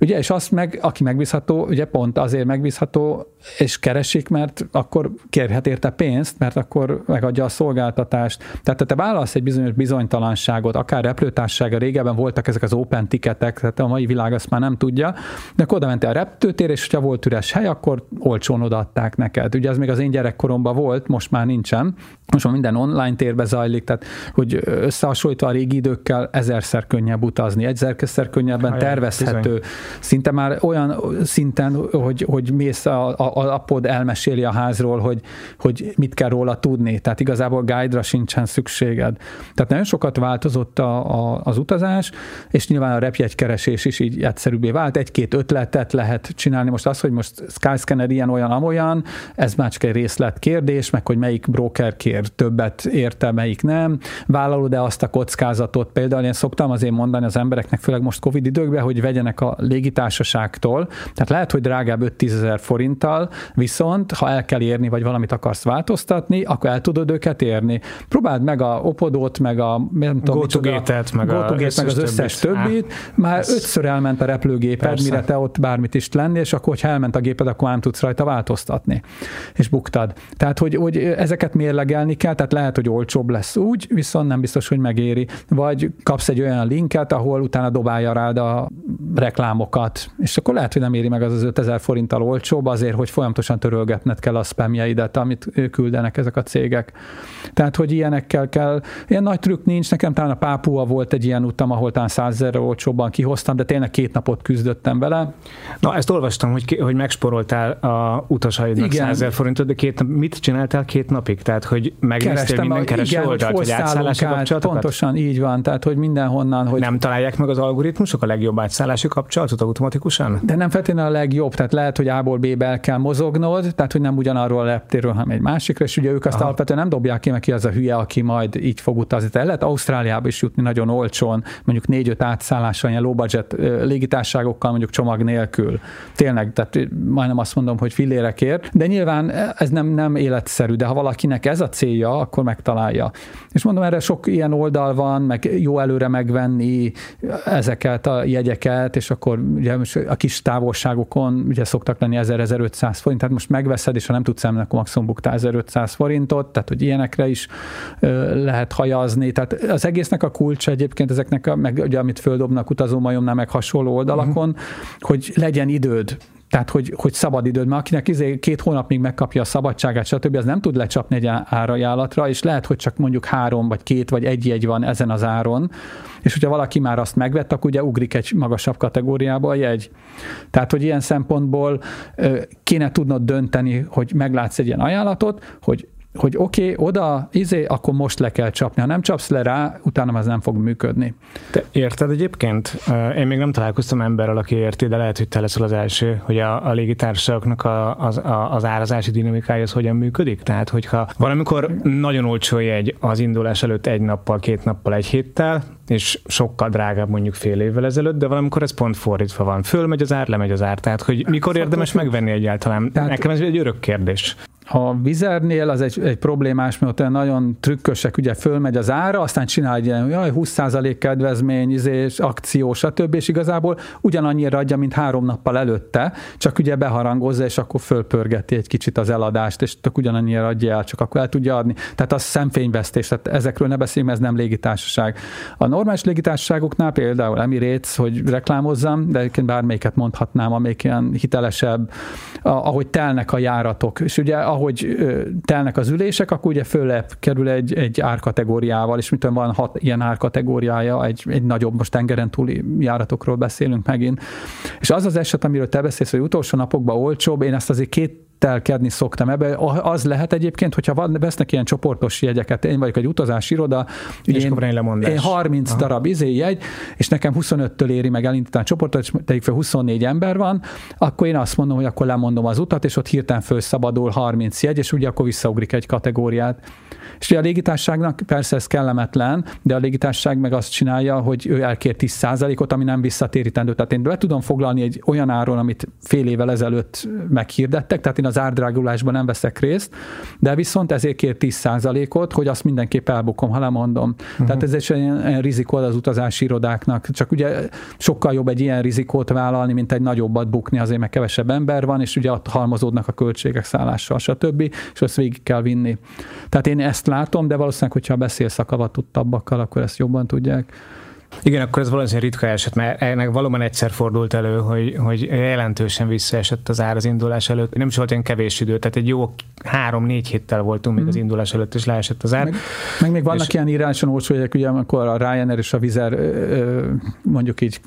Ugye, és azt meg, aki megbízható, ugye pont azért megbízható, és keresik, mert akkor kérhet érte pénzt, mert akkor megadja a szolgáltatást. Tehát te válasz egy bizonyos bizonytalanságot, akár repülőtársasága, régebben voltak ezek az open tiketek, tehát a mai világ azt már nem tudja, de akkor oda mentél a repülőtér, és ha volt üres hely, akkor olcsón odaadták neked. Ugye ez még az én gyerekkoromban volt, most már nincsen. Most már minden online térbe zajlik, tehát hogy összehasonlítva a régi időkkel ezerszer könnyebb utazni, egyszer könnyebben tervezhető. Szinte már olyan szinten, hogy, hogy mész a, a a apod elmeséli a házról, hogy, hogy mit kell róla tudni, tehát igazából guide-ra sincsen szükséged. Tehát nagyon sokat változott a, a, az utazás, és nyilván a repjegykeresés is így egyszerűbbé vált, egy-két ötletet lehet csinálni. Most az, hogy most Skyscanner ilyen olyan amolyan, ez már csak egy részlet kérdés, meg hogy melyik broker kér többet érte, melyik nem. Vállalod-e azt a kockázatot? Például én szoktam azért mondani az embereknek, főleg most Covid időkben, hogy vegyenek a légitársaságtól, tehát lehet, hogy drágább 5-10 ezer forinttal, viszont ha el kell érni, vagy valamit akarsz változtatni, akkor el tudod őket érni. Próbáld meg a Opodot, meg a nem tudom, Go-to-gate-et, meg, a meg az összes többit, többit. már ez... ötször elment a repülőgéped, Persze. mire te ott bármit is lenni, és akkor, ha elment a géped, akkor nem tudsz rajta változtatni. És buktad. Tehát, hogy, hogy ezeket mérlegelni kell, tehát lehet, hogy olcsóbb lesz úgy, viszont nem biztos, hogy megéri. Vagy kapsz egy olyan linket, ahol utána dobálja rád a reklámokat, és akkor lehet, hogy nem éri meg az az 5000 forinttal olcsóbb, azért, hogy folyamatosan törölgetned kell a spamjeidet, amit küldenek ezek a cégek. Tehát, hogy ilyenekkel kell, ilyen nagy trükk nincs, nekem talán a Pápua volt egy ilyen utam, ahol talán 100 olcsóbban kihoztam, de tényleg két napot küzdöttem vele. Na, ezt olvastam, hogy, hogy megsporoltál a utasaidnak 100 forintot, de két, mit csináltál két napig? Tehát, hogy megnéztél minden kereső oldalt, hogy, hogy átszállási kapcsolatokat? Pontosan így van, tehát, hogy mindenhonnan, hogy... Nem találják meg az algoritmusok a legjobb átszállási kapcsolatot automatikusan? De nem feltétlenül a legjobb, tehát lehet, hogy A-ból B-be el kell mozognod, tehát, hogy nem ugyanarról a leptéről, hanem egy másikra, és ugye ők azt Aha. alapvetően nem dobják ki, mert ki az a hülye, aki majd így fog utazni. Tehát lehet Ausztráliába is jutni nagyon olcsón, mondjuk négy-öt átszállással, ilyen low budget légitárságokkal, mondjuk csomag nélkül. Tényleg, tehát majdnem azt mondom, hogy fillérekért, de nyilván ez nem, nem életszerű, de ha valakinek ez a célja, akkor megtalálja. És mondom, erre sok ilyen oldal van, meg jó előre megvenni ezeket a jegyeket, és akkor ugye a kis távolságokon ugye szoktak lenni 1000-1500 forint, tehát most megveszed, és ha nem tudsz elmenni, akkor maximum buktál 1500 forintot, tehát hogy ilyenekre is lehet hajazni. Tehát az egésznek a kulcs egyébként ezeknek, a, meg ugye amit földobnak utazómajomnál, meg hasonló oldalakon, uh-huh. hogy legyen időd tehát, hogy, hogy szabad időd, mert akinek izé két hónapig megkapja a szabadságát, stb., az nem tud lecsapni egy árajánlatra, és lehet, hogy csak mondjuk három, vagy két, vagy egy jegy van ezen az áron, és hogyha valaki már azt megvett, akkor ugye ugrik egy magasabb kategóriába a jegy. Tehát, hogy ilyen szempontból kéne tudnod dönteni, hogy meglátsz egy ilyen ajánlatot, hogy hogy oké, okay, oda, izé, akkor most le kell csapni. Ha nem csapsz le rá, utána ez nem fog működni. Te érted egyébként? Én még nem találkoztam emberrel, aki érti, de lehet, hogy te leszel az első, hogy a, a légitársaságoknak a, az, a, az árazási dinamikája az hogyan működik. Tehát, hogyha valamikor nagyon olcsó jegy az indulás előtt egy nappal, két nappal, egy héttel, és sokkal drágább mondjuk fél évvel ezelőtt, de valamikor ez pont fordítva van. Fölmegy az ár, lemegy az ár. Tehát, hogy mikor érdemes megvenni egyáltalán? Tehát, Nekem ez egy örök kérdés. A vizernél az egy, egy problémás, mert ott nagyon trükkösek, ugye fölmegy az ára, aztán csinál egy ilyen jaj, 20% kedvezmény, izés, akció, stb. És igazából ugyanannyira adja, mint három nappal előtte, csak ugye beharangozza, és akkor fölpörgeti egy kicsit az eladást, és tök ugyanannyira adja el, csak akkor el tudja adni. Tehát az szemfényvesztés, tehát ezekről ne beszéljünk, ez nem légitársaság. A normális légitársaságoknál például Emirates, hogy reklámozzam, de egyébként bármelyiket mondhatnám, amelyik ilyen hitelesebb, ahogy telnek a járatok. És ugye ahogy telnek az ülések, akkor ugye föllep kerül egy, egy árkategóriával, és mit van hat ilyen árkategóriája, egy, egy nagyobb, most tengeren túli járatokról beszélünk megint. És az az eset, amiről te beszélsz, hogy utolsó napokban olcsóbb, én ezt azért két telkedni szoktam ebbe. Az lehet egyébként, hogyha van, vesznek ilyen csoportos jegyeket, én vagyok egy utazási iroda, és én, én 30 Aha. darab izé jegy, és nekem 25-től éri meg elindítani a csoportot, és tegyük fel 24 ember van, akkor én azt mondom, hogy akkor lemondom az utat, és ott hirtelen felszabadul 30 jegy, és ugye akkor visszaugrik egy kategóriát. És ugye a légitárságnak persze ez kellemetlen, de a légitárság meg azt csinálja, hogy ő elkér 10%-ot, ami nem visszatérítendő. Tehát én be tudom foglalni egy olyan áron, amit fél évvel ezelőtt meghirdettek, tehát én az árdrágulásban nem veszek részt, de viszont ezért kér 10%-ot, hogy azt mindenképp elbukom, ha lemondom. Uh-huh. Tehát ez egy ilyen rizikó az utazási irodáknak. Csak ugye sokkal jobb egy ilyen rizikót vállalni, mint egy nagyobbat bukni, azért meg kevesebb ember van, és ugye ott halmozódnak a költségek szállással, stb. És azt végig kell vinni. Tehát én ezt látom, de valószínűleg, hogyha beszélsz a kavatottabbakkal, akkor ezt jobban tudják. Igen, akkor ez valószínűleg ritka eset, mert ennek valóban egyszer fordult elő, hogy, hogy jelentősen visszaesett az ár az indulás előtt. Nem is volt olyan kevés idő, tehát egy jó három-négy héttel voltunk még mm. az mhm. indulás előtt, és leesett az ár. Meg, meg még vannak és... ilyen íráson olcsó jegyek, ugye, amikor a Ryanair és a Vizer mondjuk így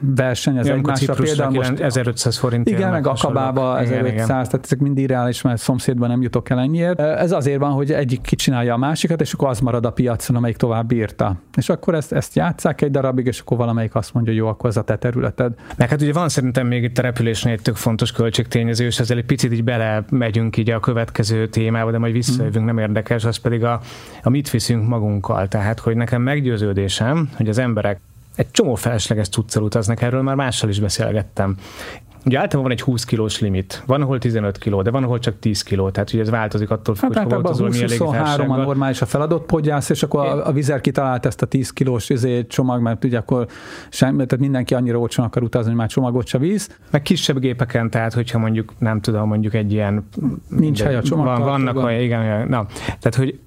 versenyez egymásra. Például most 1500 forint. Igen, meg Akabába 1500, tehát ezek mind irreális, mert szomszédban nem jutok el ennyiért. Ez azért van, hogy egyik kicsinálja a másikat, és akkor az marad a piacon, amelyik tovább bírta. És akkor ezt, ezt játszák egy darabig, és akkor valamelyik azt mondja, hogy jó, akkor ez a te területed. Meg hát ugye van szerintem még itt a repülésnél egy tök fontos költségtényező, és ezzel egy picit így bele megyünk így a következő témába, de majd visszajövünk, nem érdekes, az pedig a, a mit viszünk magunkkal. Tehát, hogy nekem meggyőződésem, hogy az emberek egy csomó felesleges cuccal utaznak, erről már mással is beszélgettem. Ugye általában van egy 20 kilós limit, van ahol 15 kiló, de van ahol csak 10 kiló, tehát ugye ez változik attól, hát, hogy hova utazol, milyen 23 a normális a feladott podgyász, és akkor a, a vizer kitalált ezt a 10 kilós izé, csomag, mert ugye akkor sem, tehát mindenki annyira olcsón akar utazni, hogy már csomagot se víz. Meg kisebb gépeken, tehát hogyha mondjuk, nem tudom, mondjuk egy ilyen... Nincs hely a csomag. Van, vannak olyan, igen, na, tehát hogy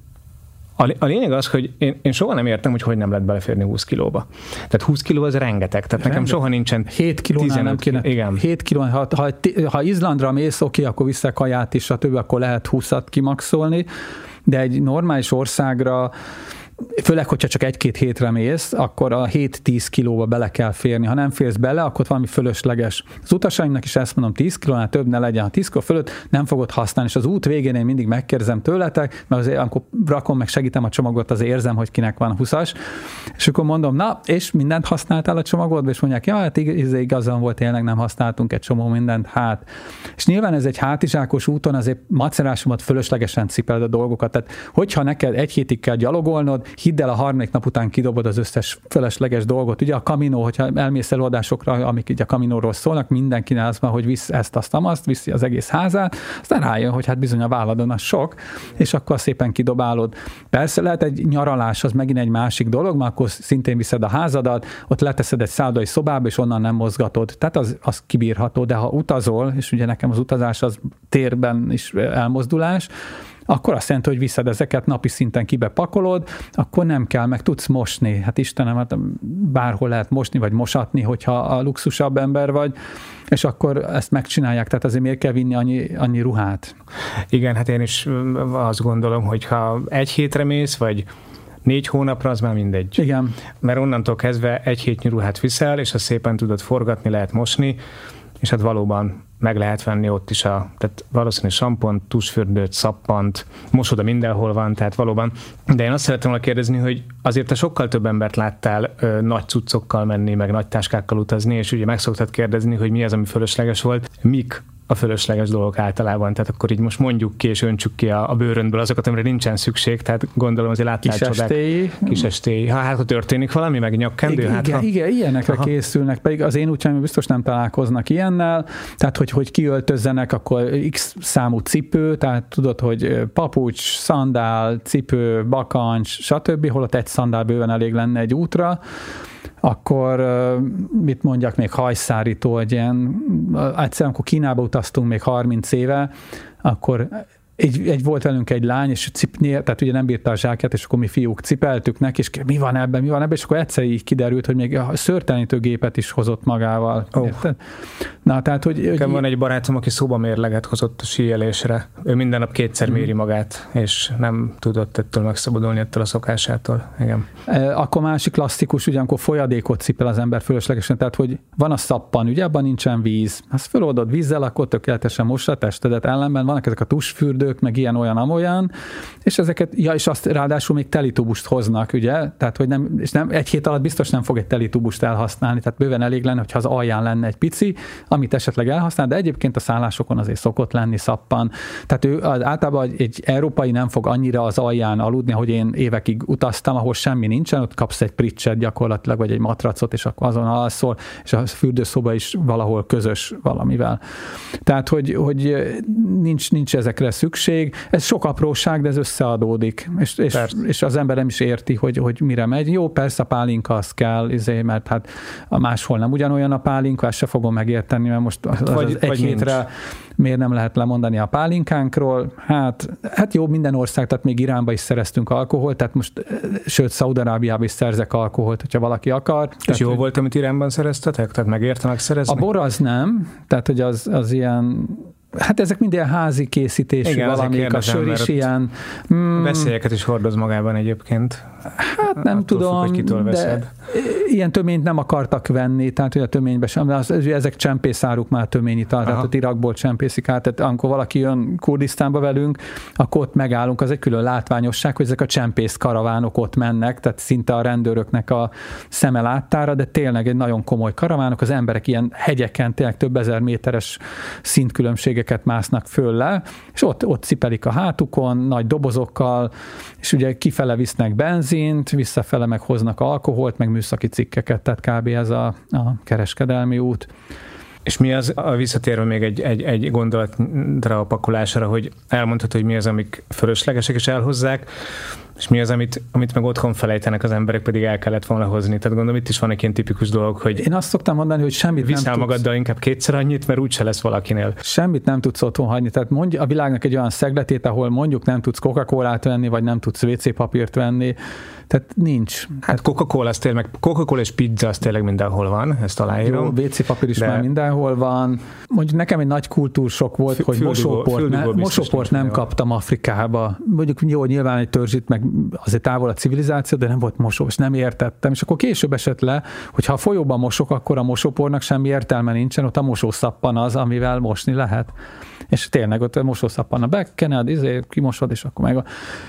a, a lényeg az, hogy én, én soha nem értem, hogy hogy nem lehet beleférni 20 kilóba. Tehát 20 kiló az rengeteg, tehát rengeteg. nekem soha nincsen 7 kilónál nem kéne. Igen. 7 kiló, ha, ha, ha Izlandra mész, oké, akkor vissza kaját is, stb., akkor lehet 20-at kimaxolni, de egy normális országra főleg, hogyha csak egy-két hétre mész, akkor a 7-10 kilóba bele kell férni. Ha nem férsz bele, akkor valami fölösleges. Az utasaimnak is ezt mondom, 10 kilónál több ne legyen. Ha 10 kiló fölött nem fogod használni, és az út végén én mindig megkérdezem tőletek, mert azért amikor rakom, meg segítem a csomagot, az érzem, hogy kinek van 20-as, és akkor mondom, na, és mindent használtál a csomagodba, és mondják, ja, hát igazán volt, tényleg nem használtunk egy csomó mindent, hát. És nyilván ez egy hátizsákos úton, azért macerásomat fölöslegesen cipeled a dolgokat. Tehát, hogyha neked egy hétig kell gyalogolnod, hidd el, a harmadik nap után kidobod az összes felesleges dolgot. Ugye a Camino, hogyha elmész előadásokra, amik így a Caminóról szólnak, mindenki az van, hogy visz ezt, azt, azt, viszi az egész házát, aztán rájön, hogy hát bizony a válladon az sok, és akkor szépen kidobálod. Persze lehet egy nyaralás, az megint egy másik dolog, mert akkor szintén viszed a házadat, ott leteszed egy szállodai szobába, és onnan nem mozgatod. Tehát az, az kibírható, de ha utazol, és ugye nekem az utazás az térben is elmozdulás, akkor azt jelenti, hogy viszed ezeket napi szinten kibepakolod, akkor nem kell, meg tudsz mosni. Hát Istenem, hát bárhol lehet mosni, vagy mosatni, hogyha a luxusabb ember vagy, és akkor ezt megcsinálják, tehát azért miért kell vinni annyi, annyi ruhát? Igen, hát én is azt gondolom, hogy ha egy hétre mész, vagy négy hónapra az már mindegy. Igen. Mert onnantól kezdve egy hétnyi ruhát viszel, és azt szépen tudod forgatni, lehet mosni, és hát valóban meg lehet venni ott is a, tehát valószínűleg sampont, tusfürdőt, szappant, mosoda mindenhol van, tehát valóban. De én azt szeretném volna kérdezni, hogy azért te sokkal több embert láttál ö, nagy cuccokkal menni, meg nagy táskákkal utazni, és ugye meg szoktad kérdezni, hogy mi az, ami fölösleges volt. Mik a fölösleges dolgok általában, tehát akkor így most mondjuk ki és öntsük ki a, a bőröndből azokat, amire nincsen szükség, tehát gondolom azért láttál Kis csodák. Estély. Kis estély. Ha hát ha történik valami, meg nyakkendő, igen, hát igen, igen, ilyenekre Aha. készülnek, pedig az én útjaim biztos nem találkoznak ilyennel, tehát hogy, hogy kiöltözzenek, akkor x számú cipő, tehát tudod, hogy papucs, szandál, cipő, bakancs, stb., holott egy szandál bőven elég lenne egy útra, akkor mit mondjak, még hajszárító, egy ilyen, egyszerűen, amikor Kínába utaztunk még 30 éve, akkor egy, egy volt velünk egy lány, és cipnél, tehát ugye nem bírta a zsákját, és akkor mi fiúk cipeltük neki, és mi van ebben, mi van ebben, és akkor egyszer így kiderült, hogy még a szörtelenítő gépet is hozott magával. Oh. Na, tehát, hogy, hogy van egy barátom, aki szóba mérleget hozott a síelésre. Ő minden nap kétszer mm. méri magát, és nem tudott ettől megszabadulni ettől a szokásától. Igen. E, akkor másik klasszikus, ugye, amikor folyadékot cipel az ember fölöslegesen, tehát hogy van a szappan, ugye abban nincsen víz. Ha föloldod vízzel, akkor tökéletesen mosra testedet, ellenben vannak ezek a tusfürdők, szőlők, meg ilyen, olyan, amolyan, és ezeket, ja, és azt ráadásul még telitubust hoznak, ugye, tehát, hogy nem, és nem, egy hét alatt biztos nem fog egy telitubust elhasználni, tehát bőven elég lenne, hogyha az alján lenne egy pici, amit esetleg elhasznál, de egyébként a szállásokon azért szokott lenni szappan. Tehát ő az, általában egy európai nem fog annyira az alján aludni, hogy én évekig utaztam, ahol semmi nincsen, ott kapsz egy pricset gyakorlatilag, vagy egy matracot, és akkor azon alszol, és a fürdőszoba is valahol közös valamivel. Tehát, hogy, hogy nincs, nincs ezekre szükség, szükség. Ez sok apróság, de ez összeadódik, és, és, és az ember nem is érti, hogy, hogy mire megy. Jó, persze a pálinka az kell, izé, mert hát a máshol nem ugyanolyan a pálinka, ezt se fogom megérteni, mert most az, az, vagy, egy vagy hétre nincs. miért nem lehet lemondani a pálinkánkról. Hát, hát jó, minden ország, tehát még Iránba is szereztünk alkoholt, tehát most, sőt, Szaudarábiába is szerzek alkoholt, hogyha valaki akar. És tehát, jó volt, amit Iránban szereztetek? Tehát megérte megszerezni? A bor az nem, tehát hogy az, az ilyen Hát ezek minden házi készítésű Igen, valamik, a sör is ilyen... Mm, veszélyeket is hordoz magában egyébként. Hát nem Attól tudom, függ, hogy de veszed. ilyen töményt nem akartak venni, tehát hogy a töménybe sem, de az, ezek csempészáruk már töményi, tehát ott Irakból csempészik át, tehát amikor valaki jön Kurdisztánba velünk, akkor ott megállunk, az egy külön látványosság, hogy ezek a csempész karavánok ott mennek, tehát szinte a rendőröknek a szeme láttára, de tényleg egy nagyon komoly karavánok, az emberek ilyen hegyeken, tényleg több ezer méteres szintkülönbséget hegységeket másznak föl le, és ott, ott cipelik a hátukon, nagy dobozokkal, és ugye kifele visznek benzint, visszafele meg hoznak alkoholt, meg műszaki cikkeket, tehát kb. ez a, a kereskedelmi út. És mi az, a visszatérve még egy, egy, egy gondolatra a pakolásra, hogy elmondhatod, hogy mi az, amik fölöslegesek és elhozzák, és mi az, amit, amit meg otthon felejtenek az emberek, pedig el kellett volna hozni. Tehát gondolom, itt is van egy ilyen tipikus dolog, hogy Én azt szoktam mondani, hogy semmit viszel nem magaddal tudsz, inkább kétszer annyit, mert úgyse lesz valakinél. semmit nem tudsz otthon hagyni. Tehát mondja a világnak egy olyan szegletét, ahol mondjuk nem tudsz Coca-Colát venni, vagy nem tudsz WC papírt venni. Tehát nincs. Hát Coca-Cola, az tényleg, Coca-Cola és pizza, az tényleg mindenhol van, ezt Jó, aláírom. WC papír is De- már mindenhol van. Mondjuk nekem egy nagy kultúrsok volt, Fü- hogy füldugó- mosóport, ne, füldugó biztos mosóport nem mindenhol. kaptam Afrikába. Mondjuk jó, nyilván egy törzsit, meg azért távol a civilizáció, de nem volt mosó, és nem értettem. És akkor később esett le, hogy ha a folyóban mosok, akkor a mosópornak semmi értelme nincsen, ott a mosószappan az, amivel mosni lehet. És tényleg ott a mosószappan a bekened, izé, kimosod, és akkor meg a...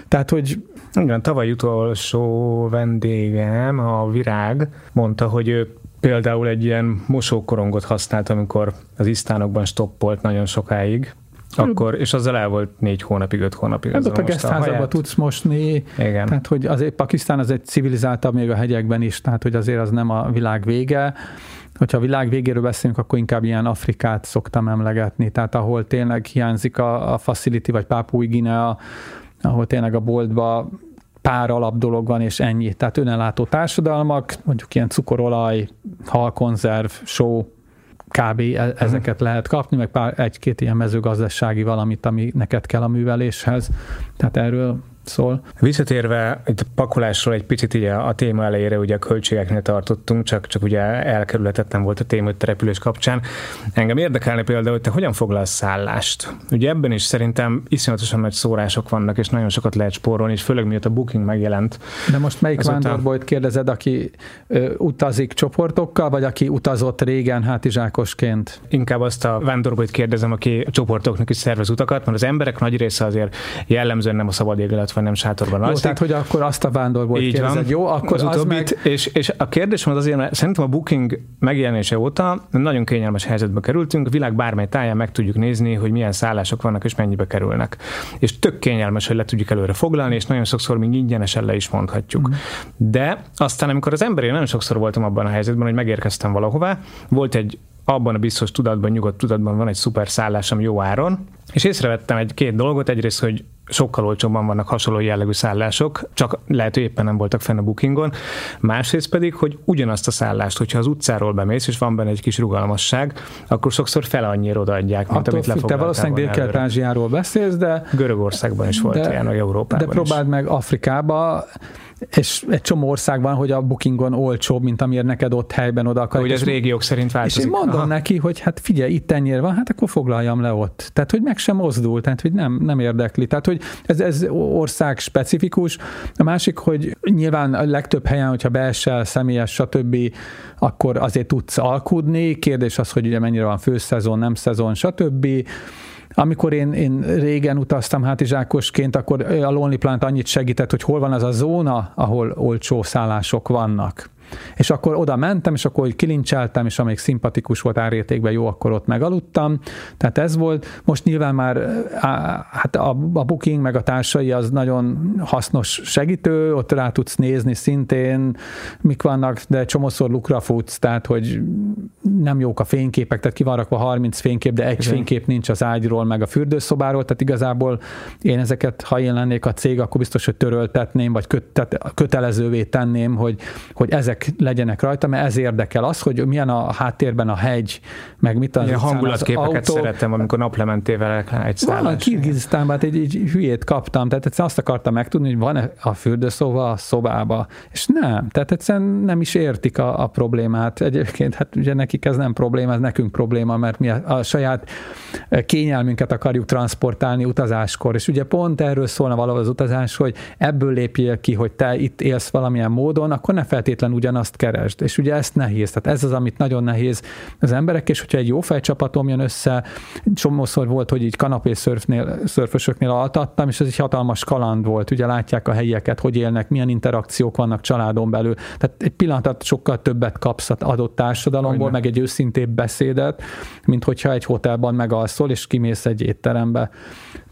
Tehát, hogy Igen, tavaly utolsó vendégem, a Virág, mondta, hogy ő például egy ilyen mosókorongot használt, amikor az isztánokban stoppolt nagyon sokáig, akkor, és azzal el volt négy hónapig, öt hónapig. Hát ott a haját. tudsz mosni, Igen. tehát hogy azért Pakisztán az egy civilizáltabb még a hegyekben is, tehát hogy azért az nem a világ vége. Hogyha a világ végéről beszélünk, akkor inkább ilyen Afrikát szoktam emlegetni, tehát ahol tényleg hiányzik a, a facility, vagy Pápúi Guinea, ahol tényleg a boltba pár alap dolog van, és ennyi. Tehát önellátó társadalmak, mondjuk ilyen cukorolaj, halkonzerv, só, kb. e- ezeket lehet kapni, meg pár, egy-két ilyen mezőgazdasági valamit, ami neked kell a műveléshez. Tehát erről szól. Visszatérve itt a pakolásról egy picit ugye a téma elejére ugye a költségeknél tartottunk, csak, csak ugye elkerülhetetlen volt a téma itt a repülés kapcsán. Engem érdekelne például, hogy te hogyan foglalsz szállást. Ugye ebben is szerintem iszonyatosan nagy szórások vannak, és nagyon sokat lehet spórolni, és főleg miatt a booking megjelent. De most melyik Azóta- vándorbolyt kérdezed, aki ö, utazik csoportokkal, vagy aki utazott régen hátizsákosként? Inkább azt a vándorbolyt kérdezem, aki a csoportoknak is szervez utakat, mert az emberek nagy része azért jellemzően nem a szabad ég alatt, vagy nem sátorban Jó, alszik. tehát, hogy akkor azt a vándorbolyt Így kérdezed. van. Jó, akkor az, az, utóbbit, meg... és, és a kérdésem az azért, mert szerintem a booking megjelenése óta nagyon kényelmes helyzetbe kerültünk, a világ bármely táján meg tudjuk nézni, hogy milyen szállások vannak és mennyibe kerülnek. És tök kényelmes, hogy le tudjuk előre foglalni, és nagyon sokszor még ingyenesen le is mondhatjuk. Mhm. De aztán, amikor az ember, én nagyon sokszor voltam abban a helyzetben, hogy megérkeztem valahová, volt egy abban a biztos tudatban, nyugodt tudatban van egy szuper szállásom jó áron, és észrevettem egy-két dolgot, egyrészt, hogy sokkal olcsóbban vannak hasonló jellegű szállások, csak lehet, hogy éppen nem voltak fenn a bookingon. Másrészt pedig, hogy ugyanazt a szállást, hogyha az utcáról bemész, és van benne egy kis rugalmasság, akkor sokszor fel annyira odaadják, mint Attól amit függ, te lefoglaltál valószínűleg. Dél-Kelet-Ázsiáról beszélsz, de Görögországban is volt de, ilyen, vagy Európában de próbáld is. meg Afrikába, és egy csomó országban, hogy a bookingon olcsóbb, mint amiért neked ott helyben oda akar. Hogy ez régiók szerint És változik. én mondom Aha. neki, hogy hát figyelj, itt ennyire van, hát akkor foglaljam le ott. Tehát, hogy meg sem mozdul, tehát, hogy nem, nem érdekli. Tehát, hogy ez, ez ország specifikus. A másik, hogy nyilván a legtöbb helyen, hogyha beesel, személyes, stb., akkor azért tudsz alkudni. Kérdés az, hogy ugye mennyire van főszezon, nem szezon, stb. Amikor én, én régen utaztam hátizsákosként, akkor a Lonely Planet annyit segített, hogy hol van az a zóna, ahol olcsó szállások vannak. És akkor oda mentem, és akkor kilincseltem, és amelyik szimpatikus volt árértékben, jó, akkor ott megaludtam. Tehát ez volt. Most nyilván már hát a, a booking meg a társai az nagyon hasznos segítő, ott rá tudsz nézni szintén, mik vannak, de csomószor lukra futsz, tehát hogy nem jók a fényképek, tehát ki van rakva 30 fénykép, de egy Igen. fénykép nincs az ágyról, meg a fürdőszobáról, tehát igazából én ezeket, ha én lennék a cég, akkor biztos, hogy töröltetném, vagy köt, tehát kötelezővé tenném, hogy, hogy ezek legyenek rajta, mert ez érdekel az, hogy milyen a háttérben a hegy, meg mit az Ilyen hangulatképeket autó. szeretem, amikor naplementével egy Van a szállás. Kirgizisztánban hát egy, egy hülyét kaptam, tehát egyszerűen azt akartam megtudni, hogy van-e a fürdőszoba a szobába, és nem, tehát egyszerűen nem is értik a, a problémát. Egyébként hát ugye nekik ez nem probléma, ez nekünk probléma, mert mi a, a saját kényelmünket akarjuk transportálni utazáskor, és ugye pont erről szólna valahol az utazás, hogy ebből lépjél ki, hogy te itt élsz valamilyen módon, akkor ne feltétlen ugyanazt keresd. És ugye ezt nehéz. Tehát ez az, amit nagyon nehéz az emberek, és hogyha egy jó fejcsapatom jön össze, csomószor volt, hogy így kanapé szörfnél, szörfösöknél altattam, és ez egy hatalmas kaland volt. Ugye látják a helyieket, hogy élnek, milyen interakciók vannak családon belül. Tehát egy pillanatot sokkal többet kapsz az adott társadalomból, Hogyne. meg egy őszintébb beszédet, mint hogyha egy hotelban megalszol, és kimész egy étterembe.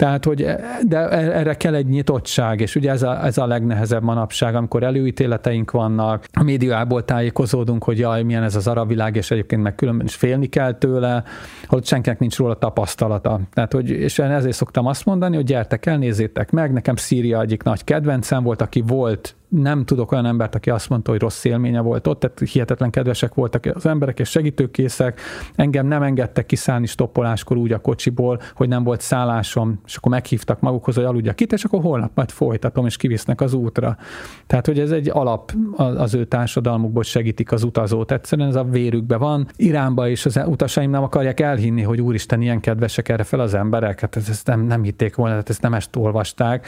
Tehát, hogy de erre kell egy nyitottság, és ugye ez a, ez a legnehezebb manapság, amikor előítéleteink vannak, a médiából tájékozódunk, hogy jaj, milyen ez az arab világ, és egyébként meg különben is félni kell tőle, hogy senkinek nincs róla tapasztalata. Tehát, hogy, és ezért szoktam azt mondani, hogy gyertek el, nézzétek meg, nekem Szíria egyik nagy kedvencem volt, aki volt nem tudok olyan embert, aki azt mondta, hogy rossz élménye volt ott, tehát hihetetlen kedvesek voltak az emberek, és segítőkészek. Engem nem engedtek kiszállni stoppoláskor úgy a kocsiból, hogy nem volt szállásom, és akkor meghívtak magukhoz, hogy aludjak itt, és akkor holnap majd folytatom, és kivisznek az útra. Tehát, hogy ez egy alap az ő társadalmukból segítik az utazót. Egyszerűen ez a vérükbe van. Iránba is az utasaim nem akarják elhinni, hogy úristen, ilyen kedvesek erre fel az emberek. Hát ezt nem, nem hitték volna, tehát ezt nem ezt olvasták.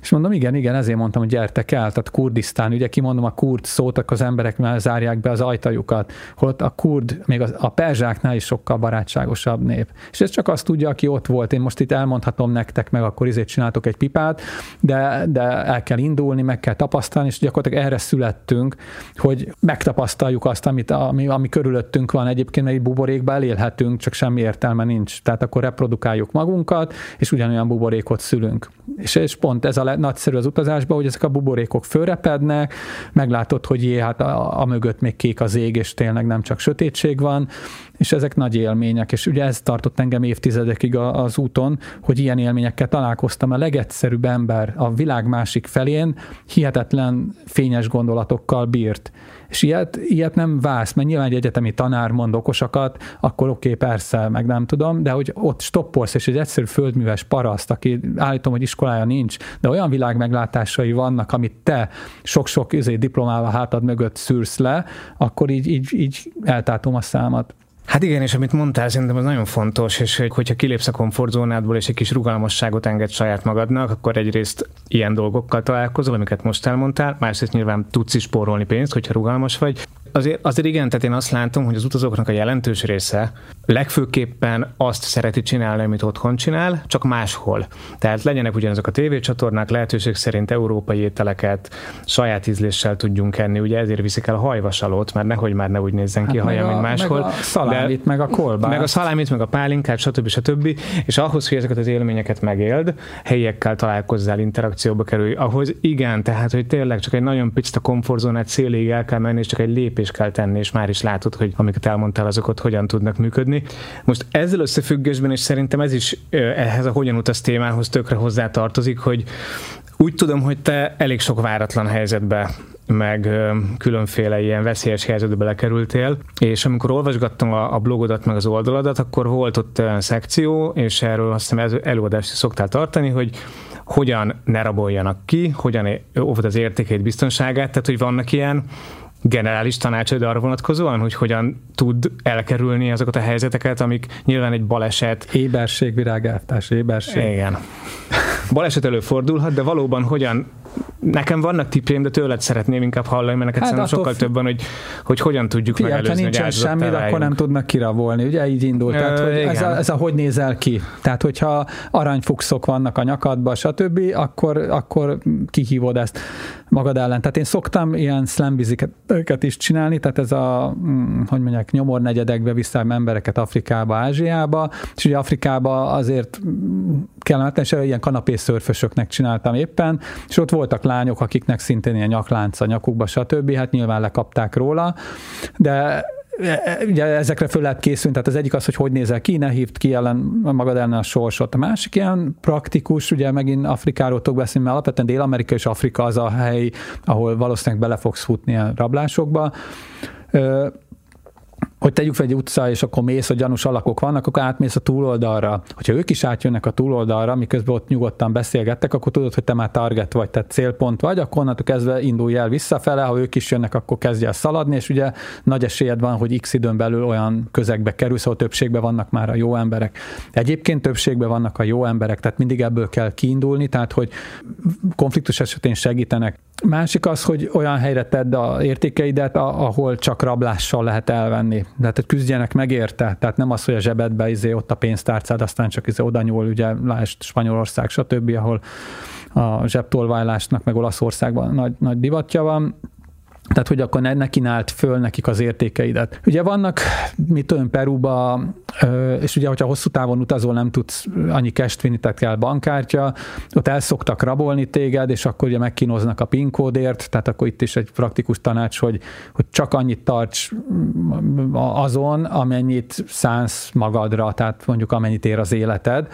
És mondom, igen, igen, ezért mondtam, hogy gyertek el. Tehát Kurdisztán, ugye kimondom a kurd szót, akkor az emberek már zárják be az ajtajukat, holott a kurd, még a, a perzsáknál is sokkal barátságosabb nép. És ez csak azt tudja, aki ott volt. Én most itt elmondhatom nektek, meg akkor izét csináltok egy pipát, de, de el kell indulni, meg kell tapasztalni, és gyakorlatilag erre születtünk, hogy megtapasztaljuk azt, amit, ami, ami körülöttünk van. Egyébként egy buborékba elélhetünk, csak semmi értelme nincs. Tehát akkor reprodukáljuk magunkat, és ugyanolyan buborékot szülünk. És, és pont ez a nagyszerű az utazásban, hogy ezek a buborékok fölre repednek, meglátod, hogy jé, hát a, a mögött még kék az ég, és tényleg nem csak sötétség van, és ezek nagy élmények, és ugye ez tartott engem évtizedekig az úton, hogy ilyen élményekkel találkoztam. A legegyszerűbb ember a világ másik felén hihetetlen fényes gondolatokkal bírt. És ilyet, ilyet nem válsz, mert nyilván egy egyetemi tanár mond okosakat, akkor oké, okay, persze, meg nem tudom, de hogy ott stoppolsz, és egy egyszerű földműves paraszt, aki állítom, hogy iskolája nincs, de olyan világmeglátásai vannak, amit te sok-sok izé, diplomával hátad mögött szűrsz le, akkor így, így, így eltátom a számat. Hát igen, és amit mondtál, szerintem az nagyon fontos, és hogy, hogyha kilépsz a komfortzónádból, és egy kis rugalmasságot enged saját magadnak, akkor egyrészt ilyen dolgokkal találkozol, amiket most elmondtál, másrészt nyilván tudsz is spórolni pénzt, hogyha rugalmas vagy, azért, azért igen, tehát én azt látom, hogy az utazóknak a jelentős része legfőképpen azt szereti csinálni, amit otthon csinál, csak máshol. Tehát legyenek ugyanazok a tévécsatornák, lehetőség szerint európai ételeket saját ízléssel tudjunk enni, ugye ezért viszik el a hajvasalót, mert nehogy már ne úgy nézzen ki hát haja, mint máshol. Meg a szalámit, de, meg a kolbászt. Meg a szalámit, meg a pálinkát, stb. stb. És ahhoz, hogy ezeket az élményeket megéld, helyiekkel találkozzál, interakcióba kerülj, ahhoz igen, tehát, hogy tényleg csak egy nagyon picit a komfortzónát széléig el kell menni, és csak egy lépés lépést kell tenni, és már is látod, hogy amiket elmondtál, azokat hogyan tudnak működni. Most ezzel összefüggésben, és szerintem ez is ehhez a hogyan utaz témához tökre hozzá tartozik, hogy úgy tudom, hogy te elég sok váratlan helyzetbe meg különféle ilyen veszélyes helyzetbe belekerültél, és amikor olvasgattam a, a blogodat, meg az oldaladat, akkor volt ott olyan szekció, és erről azt hiszem előadást szoktál tartani, hogy hogyan ne raboljanak ki, hogyan óvod az értékeit, biztonságát, tehát hogy vannak ilyen generális tanácsod arra vonatkozóan, hogy hogyan tud elkerülni azokat a helyzeteket, amik nyilván egy baleset. Éberség, virágártás, éberség. Igen. Baleset előfordulhat, de valóban hogyan nekem vannak tippjeim, de tőled szeretném inkább hallani, mert neked hát sokkal f... több van, hogy, hogy hogyan tudjuk Figyelj, megelőzni, hogy nincsen semmi, akkor nem tudnak kiravolni. Ugye így indul. Ö, Tehát, hogy ez, a, ez a hogy nézel ki. Tehát, hogyha aranyfuxok vannak a nyakadba, stb., akkor, akkor kihívod ezt magad ellen. Tehát én szoktam ilyen slambiziket is csinálni, tehát ez a, mm, hogy mondják, nyomornegyedekbe visszám embereket Afrikába, Ázsiába, és ugye Afrikába azért kellemetlen, és ilyen kanapészörfösöknek csináltam éppen, és ott voltak lányok, akiknek szintén ilyen nyaklánc a nyakukba, stb. Hát nyilván lekapták róla, de ugye ezekre föl lehet készülni, tehát az egyik az, hogy hogy nézel ki, ne hívd ki ellen, magad ellen a sorsot. A másik ilyen praktikus, ugye megint Afrikáról tudok beszélni, mert alapvetően Dél-Amerika és Afrika az a hely, ahol valószínűleg bele fogsz futni a rablásokba hogy tegyük fel egy utca, és akkor mész, hogy gyanús alakok vannak, akkor átmész a túloldalra. Hogyha ők is átjönnek a túloldalra, miközben ott nyugodtan beszélgettek, akkor tudod, hogy te már target vagy, tehát célpont vagy, akkor onnantól kezdve indulj el visszafele, ha ők is jönnek, akkor kezdj el szaladni, és ugye nagy esélyed van, hogy x időn belül olyan közegbe kerülsz, ahol többségben vannak már a jó emberek. Egyébként többségben vannak a jó emberek, tehát mindig ebből kell kiindulni, tehát hogy konfliktus esetén segítenek. Másik az, hogy olyan helyre tedd a értékeidet, ahol csak rablással lehet elvenni. De hát küzdjenek meg érte, tehát nem az, hogy a zsebedbe izé ott a pénztárcád, aztán csak izé oda nyúl, ugye lásd Spanyolország, stb., ahol a zsebtolválásnak meg Olaszországban nagy, nagy divatja van, tehát, hogy akkor ne, ne kínált föl nekik az értékeidet. Ugye vannak, mit tudom, Peruba, és ugye, hogyha hosszú távon utazol, nem tudsz annyi cash vinni, tehát kell bankkártya, ott el szoktak rabolni téged, és akkor ugye megkínoznak a PIN kódért, tehát akkor itt is egy praktikus tanács, hogy, hogy csak annyit tarts azon, amennyit szánsz magadra, tehát mondjuk amennyit ér az életed.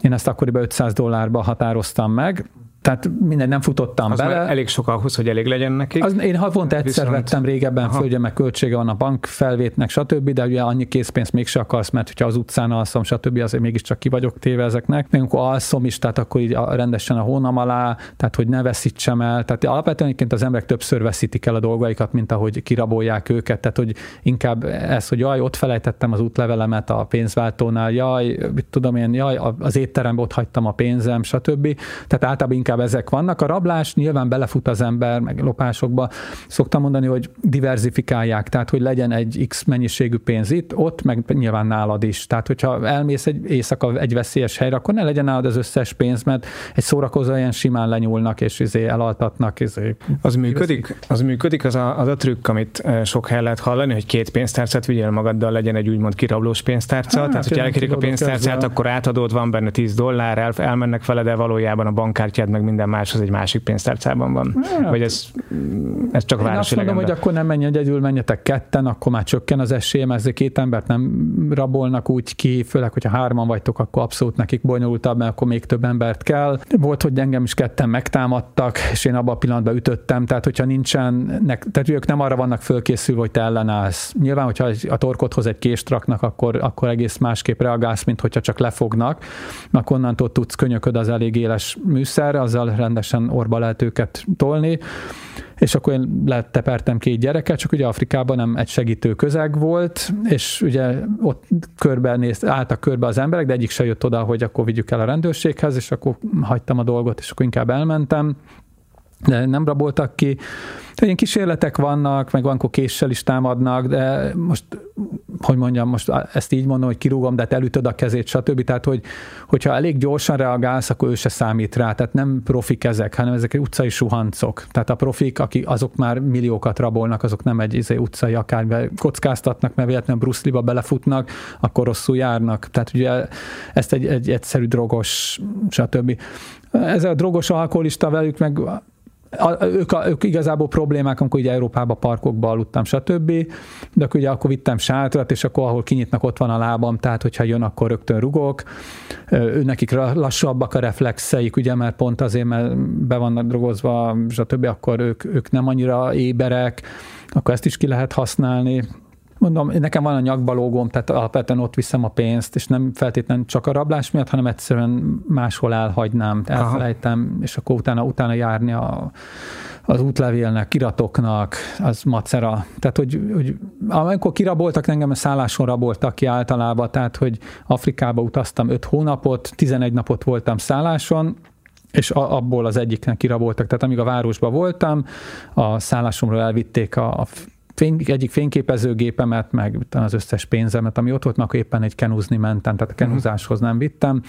Én ezt akkoriban 500 dollárba határoztam meg, tehát minden nem futottam az bele. elég sok ahhoz, hogy elég legyen nekik. Az, én havonta egyszer Viszont... vettem régebben föl, ugye meg költsége van a bank felvétnek, stb., de ugye annyi készpénzt mégse akarsz, mert hogyha az utcán alszom, stb., azért mégiscsak ki vagyok téve ezeknek. Még amikor alszom is, tehát akkor így rendesen a hónam alá, tehát hogy ne veszítsem el. Tehát alapvetően egyébként az emberek többször veszítik el a dolgaikat, mint ahogy kirabolják őket. Tehát, hogy inkább ez, hogy jaj, ott felejtettem az útlevelemet a pénzváltónál, jaj, mit tudom én, jaj, az étteremben ott hagytam a pénzem, stb. Tehát általában inkább inkább ezek vannak. A rablás nyilván belefut az ember, meg lopásokba. Szoktam mondani, hogy diversifikálják, tehát hogy legyen egy X mennyiségű pénz itt, ott, meg nyilván nálad is. Tehát, hogyha elmész egy éjszaka egy veszélyes helyre, akkor ne legyen nálad az összes pénz, mert egy szórakozó ilyen simán lenyúlnak, és izé elaltatnak. Izé, az működik? Az működik, az a, az a trükk, amit sok hely lehet hallani, hogy két pénztárcát vigyél magaddal, legyen egy úgymond kirablós pénztárca. Hát, tehát, hogyha elkérik a pénztárcát, akkor átadod, van benne 10 dollár, el, elmennek vele, de valójában a bankkártyád meg minden más az egy másik pénztárcában van. Hát, Vagy ez, ez csak városi azt mondom, hogy akkor nem menj egyedül, menjetek ketten, akkor már csökken az esélyem, ezért két embert nem rabolnak úgy ki, főleg, hogyha hárman vagytok, akkor abszolút nekik bonyolultabb, mert akkor még több embert kell. Volt, hogy engem is ketten megtámadtak, és én abban a pillanatban ütöttem, tehát hogyha nincsen, tehát ők nem arra vannak fölkészülve, hogy te ellenállsz. Nyilván, hogyha a torkodhoz egy kést raknak, akkor, akkor egész másképp reagálsz, mint hogyha csak lefognak, akkor onnantól tudsz könyököd az elég éles műszer, azzal rendesen orba lehet őket tolni, és akkor én letepertem két gyereket, csak ugye Afrikában nem egy segítő közeg volt, és ugye ott körbe néz, álltak körbe az emberek, de egyik se jött oda, hogy akkor vigyük el a rendőrséghez, és akkor hagytam a dolgot, és akkor inkább elmentem nem raboltak ki. Ilyen kísérletek vannak, meg van, késsel is támadnak, de most, hogy mondjam, most ezt így mondom, hogy kirúgom, de te elütöd a kezét, stb. Tehát, hogy, hogyha elég gyorsan reagálsz, akkor ő se számít rá. Tehát nem profik ezek, hanem ezek utcai suhancok. Tehát a profik, akik azok már milliókat rabolnak, azok nem egy izé, utcai akárbe kockáztatnak, mert véletlenül Bruce Lee-ba belefutnak, akkor rosszul járnak. Tehát ugye ezt egy, egy egyszerű drogos, stb. Ez a drogos alkoholista velük meg a, ők, a, ők igazából problémák, amikor ugye Európába parkokba aludtam, stb. De akkor ugye akkor vittem sátrat, és akkor ahol kinyitnak, ott van a lábam, tehát hogyha jön, akkor rögtön rugok. Ő nekik lassabbak a reflexeik, ugye, mert pont azért, mert be vannak drogozva, stb. akkor ők, ők nem annyira éberek, akkor ezt is ki lehet használni mondom, nekem van a nyakbalógom, tehát alapvetően ott viszem a pénzt, és nem feltétlenül csak a rablás miatt, hanem egyszerűen máshol elhagynám, elfelejtem, Aha. és akkor utána, utána járni a, az útlevélnek, kiratoknak, az macera. Tehát, hogy, hogy amikor kiraboltak engem, a szálláson raboltak ki általában, tehát, hogy Afrikába utaztam 5 hónapot, 11 napot voltam szálláson, és abból az egyiknek kiraboltak. Tehát amíg a városban voltam, a szállásomról elvitték a, a fény, egyik fényképezőgépemet, meg az összes pénzemet, ami ott volt, akkor éppen egy kenúzni mentem, tehát a mhm. kenúzáshoz nem vittem.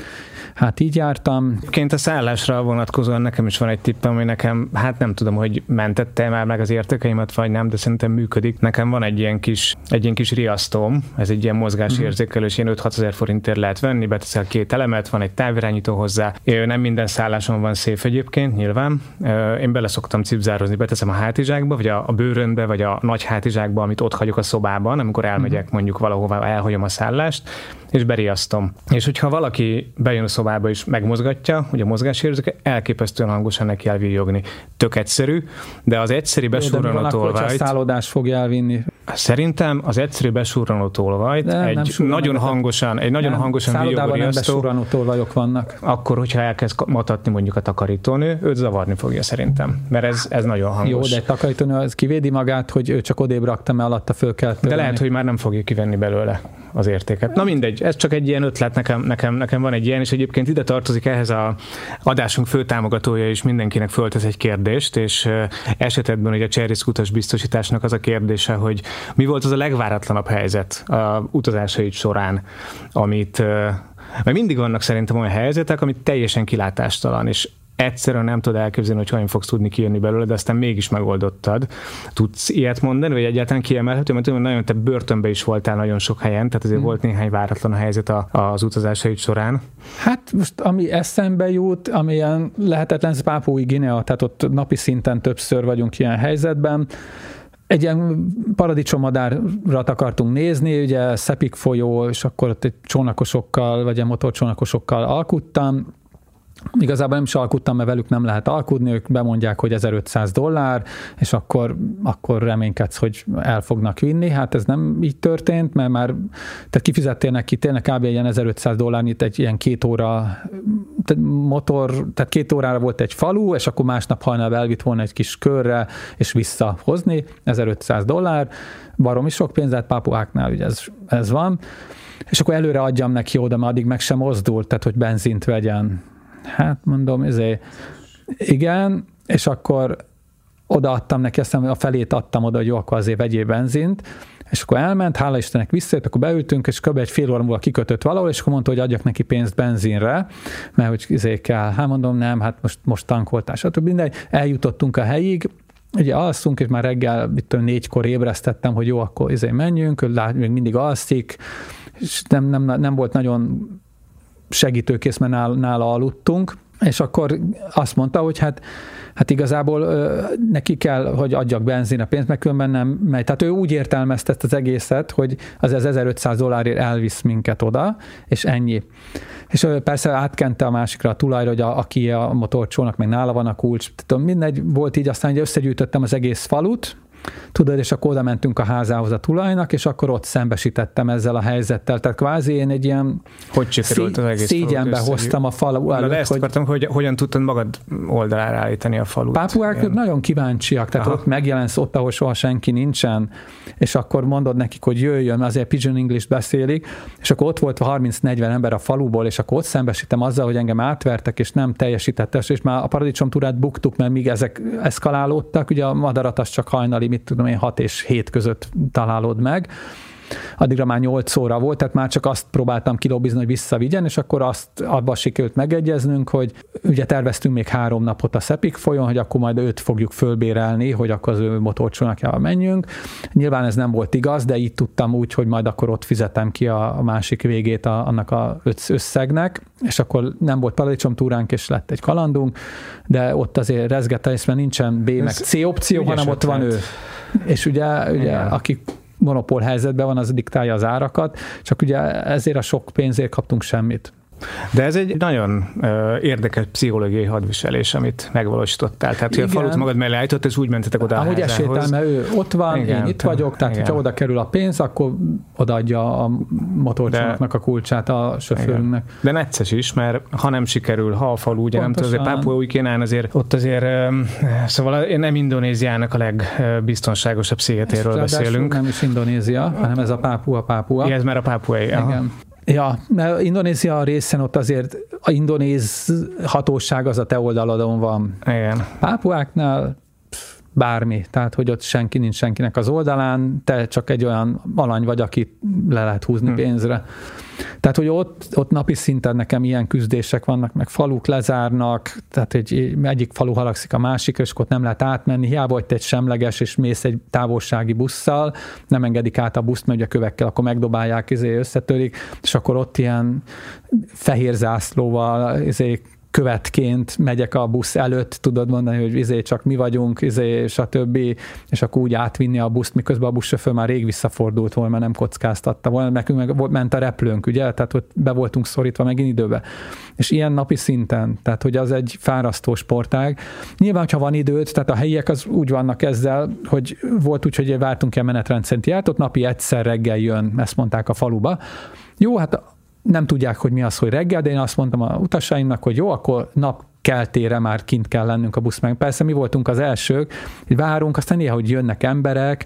Hát így jártam. Ként a szállásra vonatkozóan nekem is van egy tippem, ami nekem, hát nem tudom, hogy mentette már meg az értékeimet, vagy nem, de szerintem működik. Nekem van egy ilyen kis, egy ilyen kis riasztóm, ez egy ilyen mozgásérzékelő, és ilyen 5-6 ezer forintért lehet venni, beteszel két elemet, van egy távirányító hozzá. Nem minden szálláson van szép egyébként, nyilván. Én bele szoktam cipzározni, beteszem a hátizsákba, vagy a, a bőrönbe, vagy a nagy hátizsákba, amit ott hagyok a szobában, amikor elmegyek uh-huh. mondjuk valahova, elhagyom a szállást, és beriasztom. És hogyha valaki bejön a szobába és megmozgatja, hogy a mozgásérzéke elképesztően hangosan neki elvíjogni. Tök egyszerű, de az egyszerű besurranó tolvajt... a szállodás fogja elvinni. Szerintem az egyszerű besurranó tolvajt egy nagyon hangosan, egy nagyon nem, hangosan víjogó nem besurranó tolvajok vannak. Akkor, hogyha elkezd matatni mondjuk a takarítónő, őt zavarni fogja szerintem, mert ez, ez nagyon hangos. Jó, de egy takarítónő az kivédi magát, hogy ő csak odébb rakta, mert alatta föl kell De lehet, hogy már nem fogja kivenni belőle az értéket. Na mindegy, ez csak egy ilyen ötlet, nekem, nekem, nekem van egy ilyen, és egyébként ide tartozik ehhez a adásunk főtámogatója is mindenkinek föltesz egy kérdést, és esetedben ugye a Cserrisz utas biztosításnak az a kérdése, hogy mi volt az a legváratlanabb helyzet a utazásaid során, amit mert mindig vannak szerintem olyan helyzetek, amit teljesen kilátástalan, és egyszerűen nem tudod elképzelni, hogy hogyan fogsz tudni kijönni belőle, de aztán mégis megoldottad. Tudsz ilyet mondani, vagy egyáltalán kiemelhető, mert tudom, nagyon te börtönbe is voltál nagyon sok helyen, tehát azért hmm. volt néhány váratlan helyzet a, az utazásaid során. Hát most ami eszembe jut, amilyen lehetetlen, ez Pápói Guinea, tehát ott napi szinten többször vagyunk ilyen helyzetben, egy ilyen paradicsomadárat akartunk nézni, ugye Szepik folyó, és akkor ott egy csónakosokkal, vagy egy motorcsónakosokkal alkuttam, Igazából nem is alkuttam, mert velük nem lehet alkudni, ők bemondják, hogy 1500 dollár, és akkor, akkor reménykedsz, hogy el fognak vinni. Hát ez nem így történt, mert már tehát kifizettél neki tényleg kb. ilyen 1500 dollárnyit egy ilyen két óra tehát motor, tehát két órára volt egy falu, és akkor másnap hajnal elvitt volna egy kis körre, és visszahozni, 1500 dollár, baromi sok pénzet, pápuáknál ugye ez, ez van, és akkor előre adjam neki oda, mert addig meg sem mozdult, tehát hogy benzint vegyen hát mondom, ezért igen, és akkor odaadtam neki, aztán a felét adtam oda, hogy jó, akkor azért vegyél benzint, és akkor elment, hála Istennek visszajött, akkor beültünk, és kb. egy fél óra múlva kikötött valahol, és akkor mondta, hogy adjak neki pénzt benzinre, mert hogy izé kell. Hát mondom, nem, hát most, most tankoltál, stb. Mindegy. Eljutottunk a helyig, ugye alszunk, és már reggel, mit tudom, négykor ébresztettem, hogy jó, akkor izé menjünk, lát, még mindig alszik, és nem, nem, nem volt nagyon segítőkész, mert nála, nála aludtunk, és akkor azt mondta, hogy hát, hát igazából ö, neki kell, hogy adjak benzin a pénzt, mert különben nem megy. Tehát ő úgy értelmezte ezt az egészet, hogy az, az 1500 dollárért elvisz minket oda, és ennyi. És ő persze átkente a másikra a tulajra, hogy a, aki a motorcsónak, meg nála van a kulcs. Tudom, mindegy, volt így, aztán hogy összegyűjtöttem az egész falut, tudod, és akkor oda mentünk a házához a tulajnak, és akkor ott szembesítettem ezzel a helyzettel. Tehát kvázi én egy ilyen hogy sikerült az egész szégyenbe hoztam a falu előtt. Na, de ezt hogy, akartam, hogy hogyan tudtad magad oldalára állítani a falut. Pápuák ilyen. nagyon kíváncsiak, tehát Aha. ott megjelensz ott, ahol soha senki nincsen, és akkor mondod nekik, hogy jöjjön, azért Pigeon English beszélik, és akkor ott volt 30-40 ember a faluból, és akkor ott szembesítem azzal, hogy engem átvertek, és nem teljesítette, és már a paradicsom túrát buktuk, mert míg ezek eszkalálódtak, ugye a madarat az csak hajnali, mit tudom én, 6 és 7 között találod meg, addigra már 8 óra volt, tehát már csak azt próbáltam kilobbizni, hogy visszavigyen, és akkor azt abba sikerült megegyeznünk, hogy ugye terveztünk még három napot a Szepik folyón, hogy akkor majd őt fogjuk fölbérelni, hogy akkor az ő motorcsónakjával menjünk. Nyilván ez nem volt igaz, de így tudtam úgy, hogy majd akkor ott fizetem ki a, a másik végét a, annak a összegnek, és akkor nem volt paradicsom túránk, és lett egy kalandunk, de ott azért rezgette, mert nincsen B meg C opció, hanem ott van ő. És ugye, ugye aki monopól helyzetben van, az diktálja az árakat, csak ugye ezért a sok pénzért kaptunk semmit. De ez egy nagyon uh, érdekes pszichológiai hadviselés, amit megvalósítottál. Tehát, hogy a falut magad mellé állított, és úgy mentetek oda Amúgy esélytel, mert ő ott van, igen, én itt vagyok, tehát igen. hogyha oda kerül a pénz, akkor odaadja a motorcsónaknak a kulcsát a sofőrünknek. Igen. De necces is, mert ha nem sikerül, ha a falu ugye Pontosan. nem tudom, azért Pápua új kénán azért ott azért, szóval nem Indonéziának a legbiztonságosabb szigetéről beszélünk. Nem is Indonézia, hanem ez a Pápua Pápua. Igen, ez már a Pápuai. Igen. Ja, mert Indonézia részen ott azért a indonéz hatóság az a te oldaladon van. Igen. Pápuáknál bármi, tehát hogy ott senki nincs senkinek az oldalán, te csak egy olyan alany vagy, aki le lehet húzni hmm. pénzre. Tehát, hogy ott, ott napi szinten nekem ilyen küzdések vannak, meg faluk lezárnak, tehát egy, egyik falu halagszik a másik, és ott nem lehet átmenni, hiába hogy te egy semleges, és mész egy távolsági busszal, nem engedik át a buszt, mert ugye kövekkel akkor megdobálják, izé összetörik, és akkor ott ilyen fehér zászlóval izé követként megyek a busz előtt, tudod mondani, hogy izé csak mi vagyunk, izé, stb. És akkor úgy átvinni a buszt, miközben a buszsofőr már rég visszafordult volna, mert nem kockáztatta volna. Nekünk meg ment a replőnk, ugye? Tehát ott be voltunk szorítva megint időbe. És ilyen napi szinten, tehát hogy az egy fárasztó sportág. Nyilván, ha van időt, tehát a helyiek az úgy vannak ezzel, hogy volt úgy, hogy vártunk el menetrend szerint ott napi egyszer reggel jön, ezt mondták a faluba. Jó, hát nem tudják, hogy mi az, hogy reggel, de én azt mondtam a utasaimnak, hogy jó, akkor nap keltére már kint kell lennünk a busz meg. Persze mi voltunk az elsők, hogy várunk, aztán néha, hogy jönnek emberek,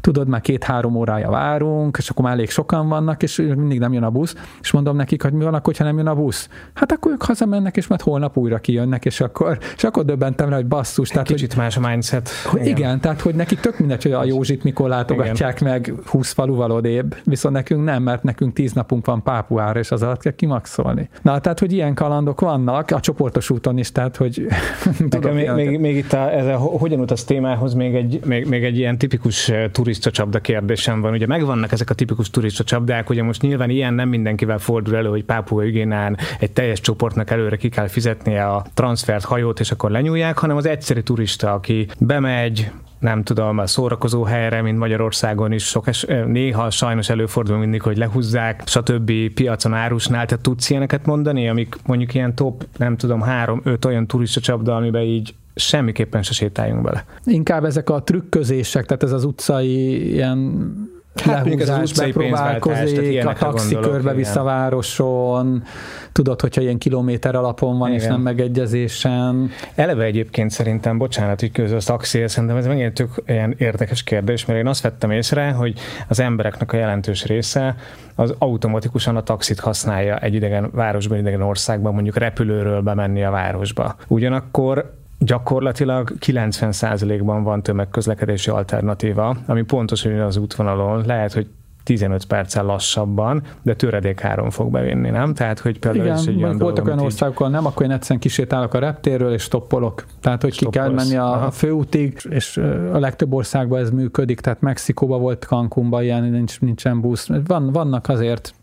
tudod, már két-három órája várunk, és akkor már elég sokan vannak, és mindig nem jön a busz, és mondom nekik, hogy mi van akkor, ha nem jön a busz? Hát akkor ők hazamennek, és majd holnap újra kijönnek, és akkor, és akkor döbbentem rá, hogy basszus. Tehát, Kicsit hogy, más a mindset. Hogy igen. igen, tehát hogy nekik tök mindegy, hogy a Józsit mikor látogatják igen. meg 20 faluval odébb, viszont nekünk nem, mert nekünk 10 napunk van Pápuára, és az alatt kell kimaxolni. Na, tehát, hogy ilyen kalandok vannak, a csoportos úton is, tehát hogy <laughs> Nekem még, még, még, itt a, ez a hogyan utaz témához még egy, még, még egy ilyen tipikus turista csapda kérdésem van. Ugye megvannak ezek a tipikus turista csapdák, ugye most nyilván ilyen nem mindenkivel fordul elő, hogy Pápua Ügénán egy teljes csoportnak előre ki kell fizetnie a transfert, hajót, és akkor lenyúlják, hanem az egyszerű turista, aki bemegy, nem tudom, a szórakozó helyre, mint Magyarországon is sok es, néha sajnos előfordul mindig, hogy lehúzzák, stb. piacon árusnál, tehát tudsz ilyeneket mondani, amik mondjuk ilyen top, nem tudom, három-öt olyan turista csapda, amiben így semmiképpen se sétáljunk bele. Inkább ezek a trükközések, tehát ez az utcai ilyen hát lehúzás, bepróbálkozik, a taxi körbe visz a városon, tudod, hogyha ilyen kilométer alapon van, igen. és nem megegyezésen. Eleve egyébként szerintem, bocsánat, hogy közül a taxi, szerintem ez megint tök ilyen érdekes kérdés, mert én azt vettem észre, hogy az embereknek a jelentős része az automatikusan a taxit használja egy idegen városban, idegen országban, mondjuk repülőről bemenni a városba. Ugyanakkor gyakorlatilag 90%-ban van tömegközlekedési alternatíva, ami pontos, hogy az útvonalon lehet, hogy 15 perccel lassabban, de töredék áron fog bevinni, nem? Tehát, hogy például Igen, is egy olyan voltak olyan országok, nem, akkor én egyszerűen kisétálok a reptérről, és stoppolok. Tehát, hogy Stoppolsz. ki kell menni a Aha. főútig, és a legtöbb országban ez működik, tehát Mexikóban volt, Cancúnban ilyen, nincs, nincsen busz. Van, vannak azért,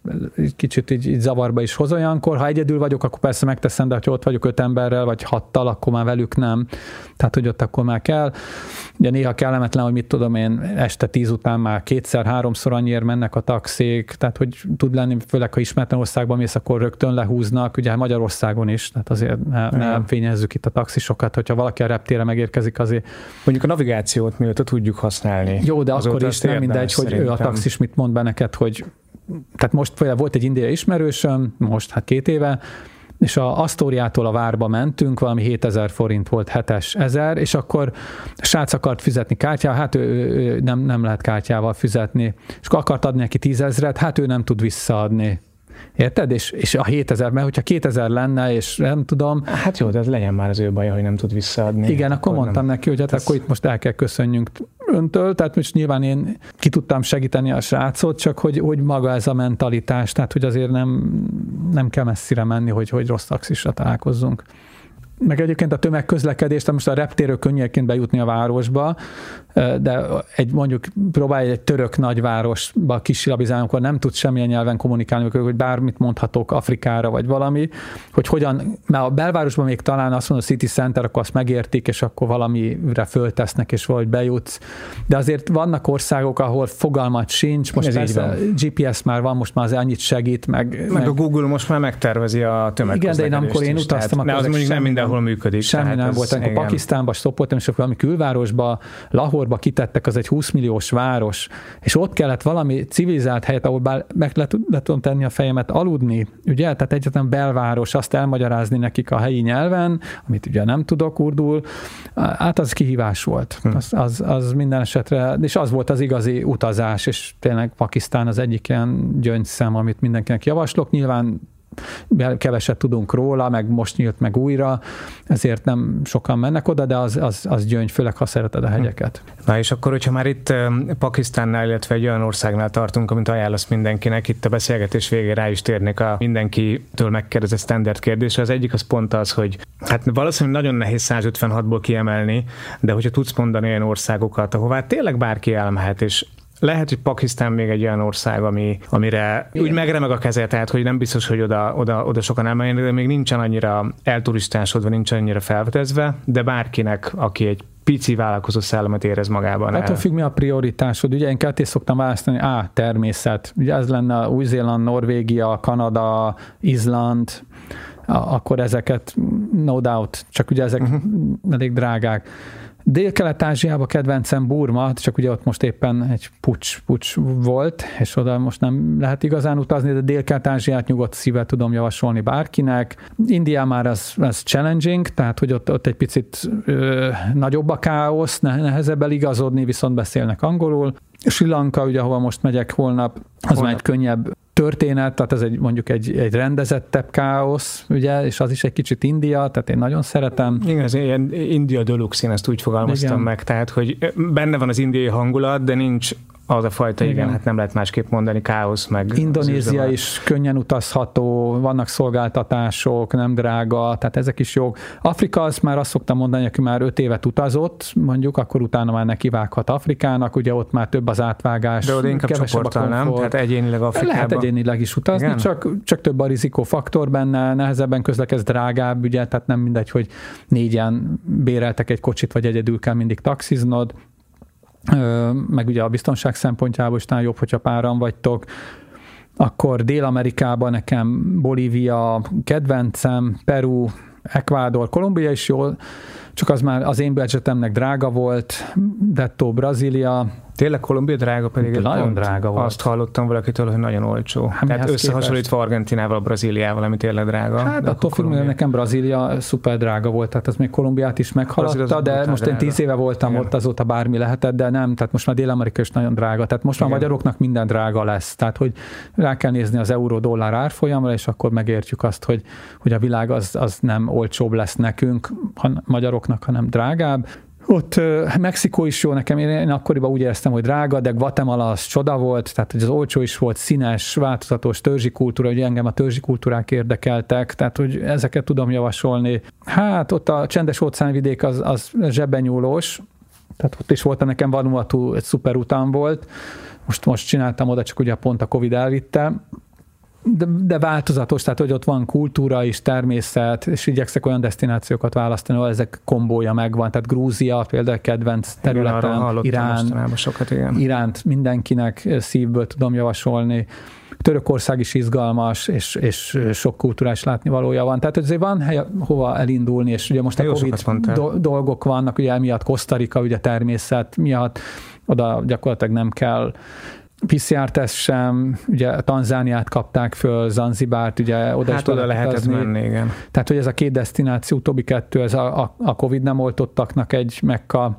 kicsit így, így zavarba is hoz olyankor. Ha egyedül vagyok, akkor persze megteszem, de ha ott vagyok öt emberrel, vagy hattal, akkor már velük nem. Tehát, hogy ott akkor már kell. Ugye néha kellemetlen, hogy mit tudom én, este tíz után már kétszer, háromszor annyiért mennek a taxik, tehát hogy tud lenni, főleg ha ismeretlen országban mész, akkor rögtön lehúznak, ugye Magyarországon is, tehát azért ne, ne fényezzük itt a taxisokat, hogyha valaki a reptére megérkezik, azért. Mondjuk a navigációt mióta tudjuk használni. Jó, de akkor is nem mindegy, hogy ő a taxis mit mond be neked, hogy tehát most például volt egy indiai ismerősöm, most hát két éve, és a Asztóriától a várba mentünk, valami 7000 forint volt, 7-es ezer, és akkor a srác akart fizetni kártyával, hát ő, ő, nem, nem lehet kártyával fizetni, és akkor akart adni neki 10 ezeret, hát ő nem tud visszaadni. Érted? És, és a 7000, mert hogyha 2000 lenne, és nem tudom. Hát jó, de ez legyen már az ő baja, hogy nem tud visszaadni. Igen, akkor, akkor mondtam nem. neki, hogy hát ez... akkor itt most el kell köszönjünk öntől, tehát most nyilván én ki tudtam segíteni a srácot, csak hogy, hogy maga ez a mentalitás, tehát hogy azért nem, nem kell messzire menni, hogy, hogy rossz taxisra találkozzunk meg egyébként a tömegközlekedést, most a reptérő könnyelként bejutni a városba, de egy mondjuk próbálj egy török nagyvárosba kisilabizálni, akkor nem tud semmilyen nyelven kommunikálni, hogy bármit mondhatok Afrikára, vagy valami, hogy hogyan, mert a belvárosban még talán azt mondod, City Center, akkor azt megértik, és akkor valamire föltesznek, és valahogy bejutsz. De azért vannak országok, ahol fogalmat sincs, most Ez persze GPS már van, most már az annyit segít, meg, meg, meg, a Google most már megtervezi a tömegközlekedést Igen, de én amikor én utaztam, akkor az mondjuk nem mindenhol működik. Semmi nem volt. Amikor Pakisztánba stoppoltam, és akkor valami külvárosba, Lahorba kitettek, az egy 20 milliós város, és ott kellett valami civilizált helyet, ahol bár meg le, le tudom tenni a fejemet aludni, ugye, tehát egyetlen belváros, azt elmagyarázni nekik a helyi nyelven, amit ugye nem tudok urdul, hát az kihívás volt. Hm. Az, az, az minden esetre, és az volt az igazi utazás, és tényleg Pakisztán az egyik ilyen gyöngyszem, amit mindenkinek javaslok. Nyilván keveset tudunk róla, meg most nyílt meg újra, ezért nem sokan mennek oda, de az, az, az gyöngy, főleg ha szereted a hegyeket. Na és akkor, hogyha már itt Pakisztánnál, illetve egy olyan országnál tartunk, amit ajánlasz mindenkinek, itt a beszélgetés végén rá is térnék a mindenkitől megkérdezett standard kérdésre. Az egyik az pont az, hogy hát valószínűleg nagyon nehéz 156-ból kiemelni, de hogyha tudsz mondani olyan országokat, ahová tényleg bárki elmehet, és lehet, hogy Pakisztán még egy olyan ország, ami, amire Igen. úgy megremeg a keze, tehát hogy nem biztos, hogy oda, oda, oda sokan elmenjenek, de még nincsen annyira elturistásodva, nincs annyira felvetezve, de bárkinek, aki egy pici vállalkozó szellemet érez magában. Hát függ, mi a prioritásod. Ugye én ketté szoktam választani, A, természet. Ugye ez lenne Új-Zéland, Norvégia, Kanada, Izland, akkor ezeket no doubt, csak ugye ezek uh-huh. elég drágák. Dél-Kelet-Ázsiában kedvencem Burma, csak ugye ott most éppen egy pucs, pucs volt, és oda most nem lehet igazán utazni, de Dél-Kelet-Ázsiát nyugodt szíve tudom javasolni bárkinek. India már az, az challenging, tehát hogy ott, ott egy picit ö, nagyobb a káosz, nehezebb eligazodni, viszont beszélnek angolul. Sri Lanka, ugye, ahova most megyek holnap, az holnap. már egy könnyebb történet, tehát ez egy mondjuk egy, egy rendezettebb káosz, ugye, és az is egy kicsit India, tehát én nagyon szeretem. Igen, ez ilyen India Deluxe, én ezt úgy fogalmaztam Igen. meg, tehát hogy benne van az indiai hangulat, de nincs az a fajta, igen, igen hát nem lehet másképp mondani, káosz meg. Indonézia is könnyen utazható, vannak szolgáltatások, nem drága, tehát ezek is jók. Afrika azt már azt szoktam mondani, aki már öt évet utazott, mondjuk, akkor utána már nekivághat Afrikának, ugye ott már több az átvágás. De oda inkább csoporttal, nem? Tehát egyénileg Afrikában. Lehet egyénileg is utazni, csak, csak több a rizikófaktor benne, nehezebben közlekez drágább, ugye, tehát nem mindegy, hogy négyen béreltek egy kocsit, vagy egyedül kell mindig taxiznod, meg ugye a biztonság szempontjából is jobb, hogyha páran vagytok, akkor Dél-Amerikában nekem Bolívia kedvencem, Peru, Ecuador, Kolumbia is jól, csak az már az én budgetemnek drága volt, Detto, Brazília, Tényleg Kolumbia drága pedig De nagyon drága volt. Azt hallottam valakitől, hogy nagyon olcsó. Hát Tehát összehasonlítva Argentinával, Brazíliával, ami tényleg drága. Hát attól függ, hogy nekem Brazília szuper drága volt, tehát az még Kolumbiát is meghaladta, de most drága. én tíz éve voltam Igen. ott, azóta bármi lehetett, de nem, tehát most már Dél-Amerika is nagyon drága. Tehát most már Igen. magyaroknak minden drága lesz. Tehát, hogy rá kell nézni az euró-dollár árfolyamra, és akkor megértjük azt, hogy, hogy a világ az, az nem olcsóbb lesz nekünk, han, magyaroknak, hanem drágább. Ott Mexikó is jó nekem, én, én akkoriban úgy éreztem, hogy drága, de Guatemala az csoda volt, tehát hogy az olcsó is volt, színes, változatos törzsi kultúra, hogy engem a törzsi kultúrák érdekeltek, tehát hogy ezeket tudom javasolni. Hát ott a csendes óceánvidék az, az zsebenyúlós, tehát ott is volt nekem Vanuatu, egy szuper után volt, most, most csináltam oda, csak ugye pont a Covid elvitte, de, de változatos, tehát hogy ott van kultúra is, természet, és igyekszek olyan destinációkat választani, ahol ezek kombója megvan. Tehát Grúzia például kedvenc területen, igen, Irán, sokat, igen. Iránt mindenkinek szívből tudom javasolni. Törökország is izgalmas, és, és sok kulturális látnivalója van. Tehát azért van hely, hova elindulni, és ugye most a Covid do- dolgok vannak, ugye emiatt Kosztarika, ugye természet miatt, oda gyakorlatilag nem kell PCR-teszt sem, ugye Tanzániát kapták föl, Zanzibárt, ugye oda hát is oda lehetett utazni. menni, igen. Tehát, hogy ez a két destináció, utóbbi kettő, ez a, a, a Covid nem oltottaknak egy mekka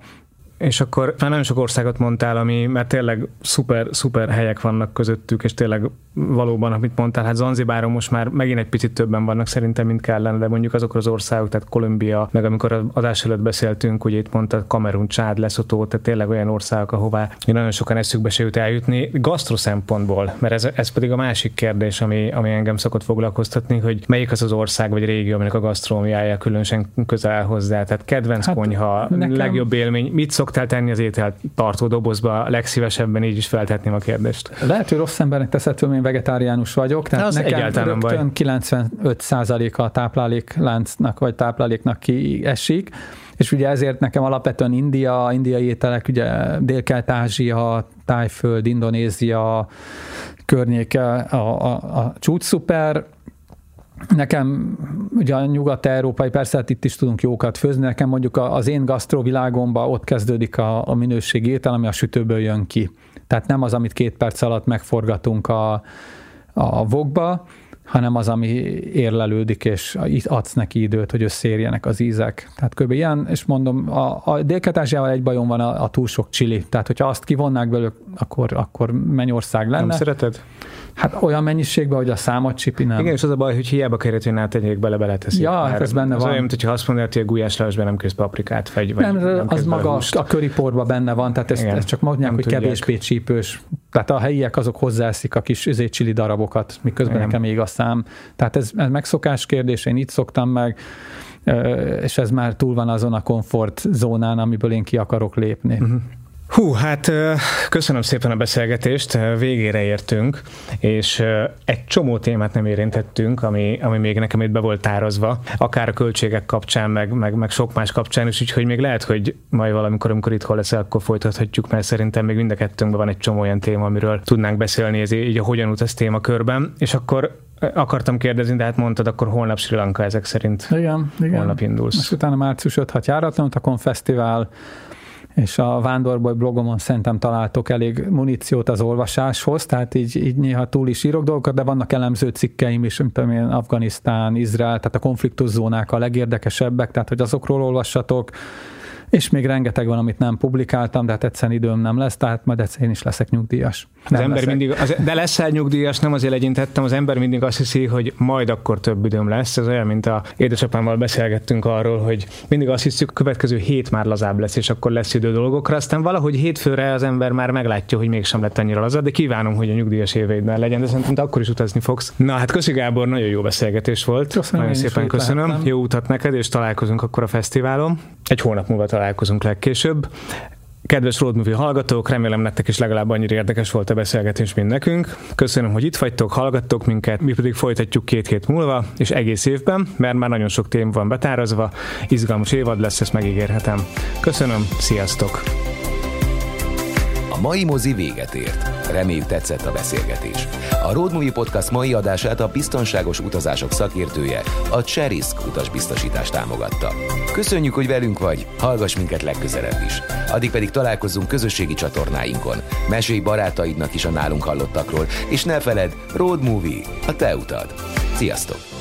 és akkor már nagyon sok országot mondtál, ami, mert tényleg szuper, szuper helyek vannak közöttük, és tényleg valóban, amit mondtál, hát Zanzibáron most már megint egy picit többen vannak szerintem, mint kellene, de mondjuk azok az országok, tehát Kolumbia, meg amikor az adás előtt beszéltünk, ugye itt mondta Kamerun, Csád, Lesotho, tehát tényleg olyan országok, ahová nagyon sokan eszükbe se jut eljutni, gasztro szempontból, mert ez, ez pedig a másik kérdés, ami, ami engem szokott foglalkoztatni, hogy melyik az az ország vagy régió, aminek a gasztrómiája különösen közel hozzá, tehát kedvenc hát, konyha, nekem... legjobb élmény, mit szoktál tenni az ételt tartó dobozba, legszívesebben így is feltetném a kérdést. Lehet, hogy rossz embernek hogy én vegetáriánus vagyok, tehát nekem rögtön baj. 95%-a a táplálékláncnak vagy tápláléknak kiesik, és ugye ezért nekem alapvetően India, indiai ételek, ugye Dél-Kelet-Ázsia, Tájföld, Indonézia környéke a, a, a csúcs szuper, Nekem ugye a nyugat-európai, persze hát itt is tudunk jókat főzni, nekem mondjuk az én gasztrovilágomban ott kezdődik a, a minőségi étel, ami a sütőből jön ki. Tehát nem az, amit két perc alatt megforgatunk a, a vokba, hanem az, ami érlelődik, és adsz neki időt, hogy összeérjenek az ízek. Tehát kb. ilyen, és mondom, a, a dél egy bajom van a, a túl sok csili. Tehát, hogyha azt kivonnák belőle, akkor, akkor Mennyország lenne. Nem szereted? Hát olyan mennyiségben, hogy a számot csipi nem. Igen, és az a baj, hogy hiába kérhet, hogy ne tegyék bele, beleteszik. Ja, hát ez benne az van. olyan, hogyha azt mondod, hogy a gulyáslevesben nem kész paprikát, vagy, nem, vagy nem az maga a, a köriporba benne van, tehát ezt, ezt csak mondják, hogy tudják. kevésbé csípős. Tehát a helyiek azok hozzáeszik a kis üzét csili darabokat, miközben Igen. nekem még a szám. Tehát ez, ez megszokás kérdés, én itt szoktam meg és ez már túl van azon a komfort zónán, amiből én ki akarok lépni. Uh-huh. Hú, hát köszönöm szépen a beszélgetést, végére értünk, és egy csomó témát nem érintettünk, ami, ami még nekem itt be volt tározva, akár a költségek kapcsán, meg, meg, meg sok más kapcsán is, úgyhogy még lehet, hogy majd valamikor, amikor itt lesz, akkor folytathatjuk, mert szerintem még mind a kettőnkben van egy csomó olyan téma, amiről tudnánk beszélni, ez így a hogyan utaz témakörben, és akkor akartam kérdezni, de hát mondtad, akkor holnap Sri Lanka ezek szerint. Igen, igen. Holnap indulsz. Most utána március 5 6 járatlan, a fesztivál és a Vándorboly blogomon szerintem találtok elég muníciót az olvasáshoz, tehát így, így néha túl is írok dolgokat, de vannak elemző cikkeim is, mint én Afganisztán, Izrael, tehát a konfliktuszónák a legérdekesebbek, tehát hogy azokról olvassatok, és még rengeteg van, amit nem publikáltam, de hát egyszerűen időm nem lesz, tehát majd egyszer én is leszek nyugdíjas. Az ember mindig, az, de leszel nyugdíjas, nem azért legyintettem, az ember mindig azt hiszi, hogy majd akkor több időm lesz. Ez olyan, mint a édesapámmal beszélgettünk arról, hogy mindig azt hiszük, következő hét már lazább lesz, és akkor lesz idő dolgokra. Aztán valahogy hétfőre az ember már meglátja, hogy mégsem lett annyira lazább, de kívánom, hogy a nyugdíjas éveidben legyen, de szerintem akkor is utazni fogsz. Na hát köszi Gábor, nagyon jó beszélgetés volt. Köszönöm, nagyon szépen köszönöm. Lehettem. Jó utat neked, és találkozunk akkor a fesztiválon. Egy hónap múlva találkozunk legkésőbb. Kedves Road Movie hallgatók, remélem nektek is legalább annyira érdekes volt a beszélgetés, mint nekünk. Köszönöm, hogy itt vagytok, hallgattok minket, mi pedig folytatjuk két hét múlva, és egész évben, mert már nagyon sok téma van betárazva, izgalmas évad lesz, ezt megígérhetem. Köszönöm, sziasztok! A mai mozi véget ért. Reméljük tetszett a beszélgetés. A Road Movie Podcast mai adását a biztonságos utazások szakértője, a Cherisk utasbiztosítás támogatta. Köszönjük, hogy velünk vagy, hallgass minket legközelebb is. Addig pedig találkozzunk közösségi csatornáinkon. Mesélj barátaidnak is a nálunk hallottakról, és ne feled, Road Movie, a te utad. Sziasztok!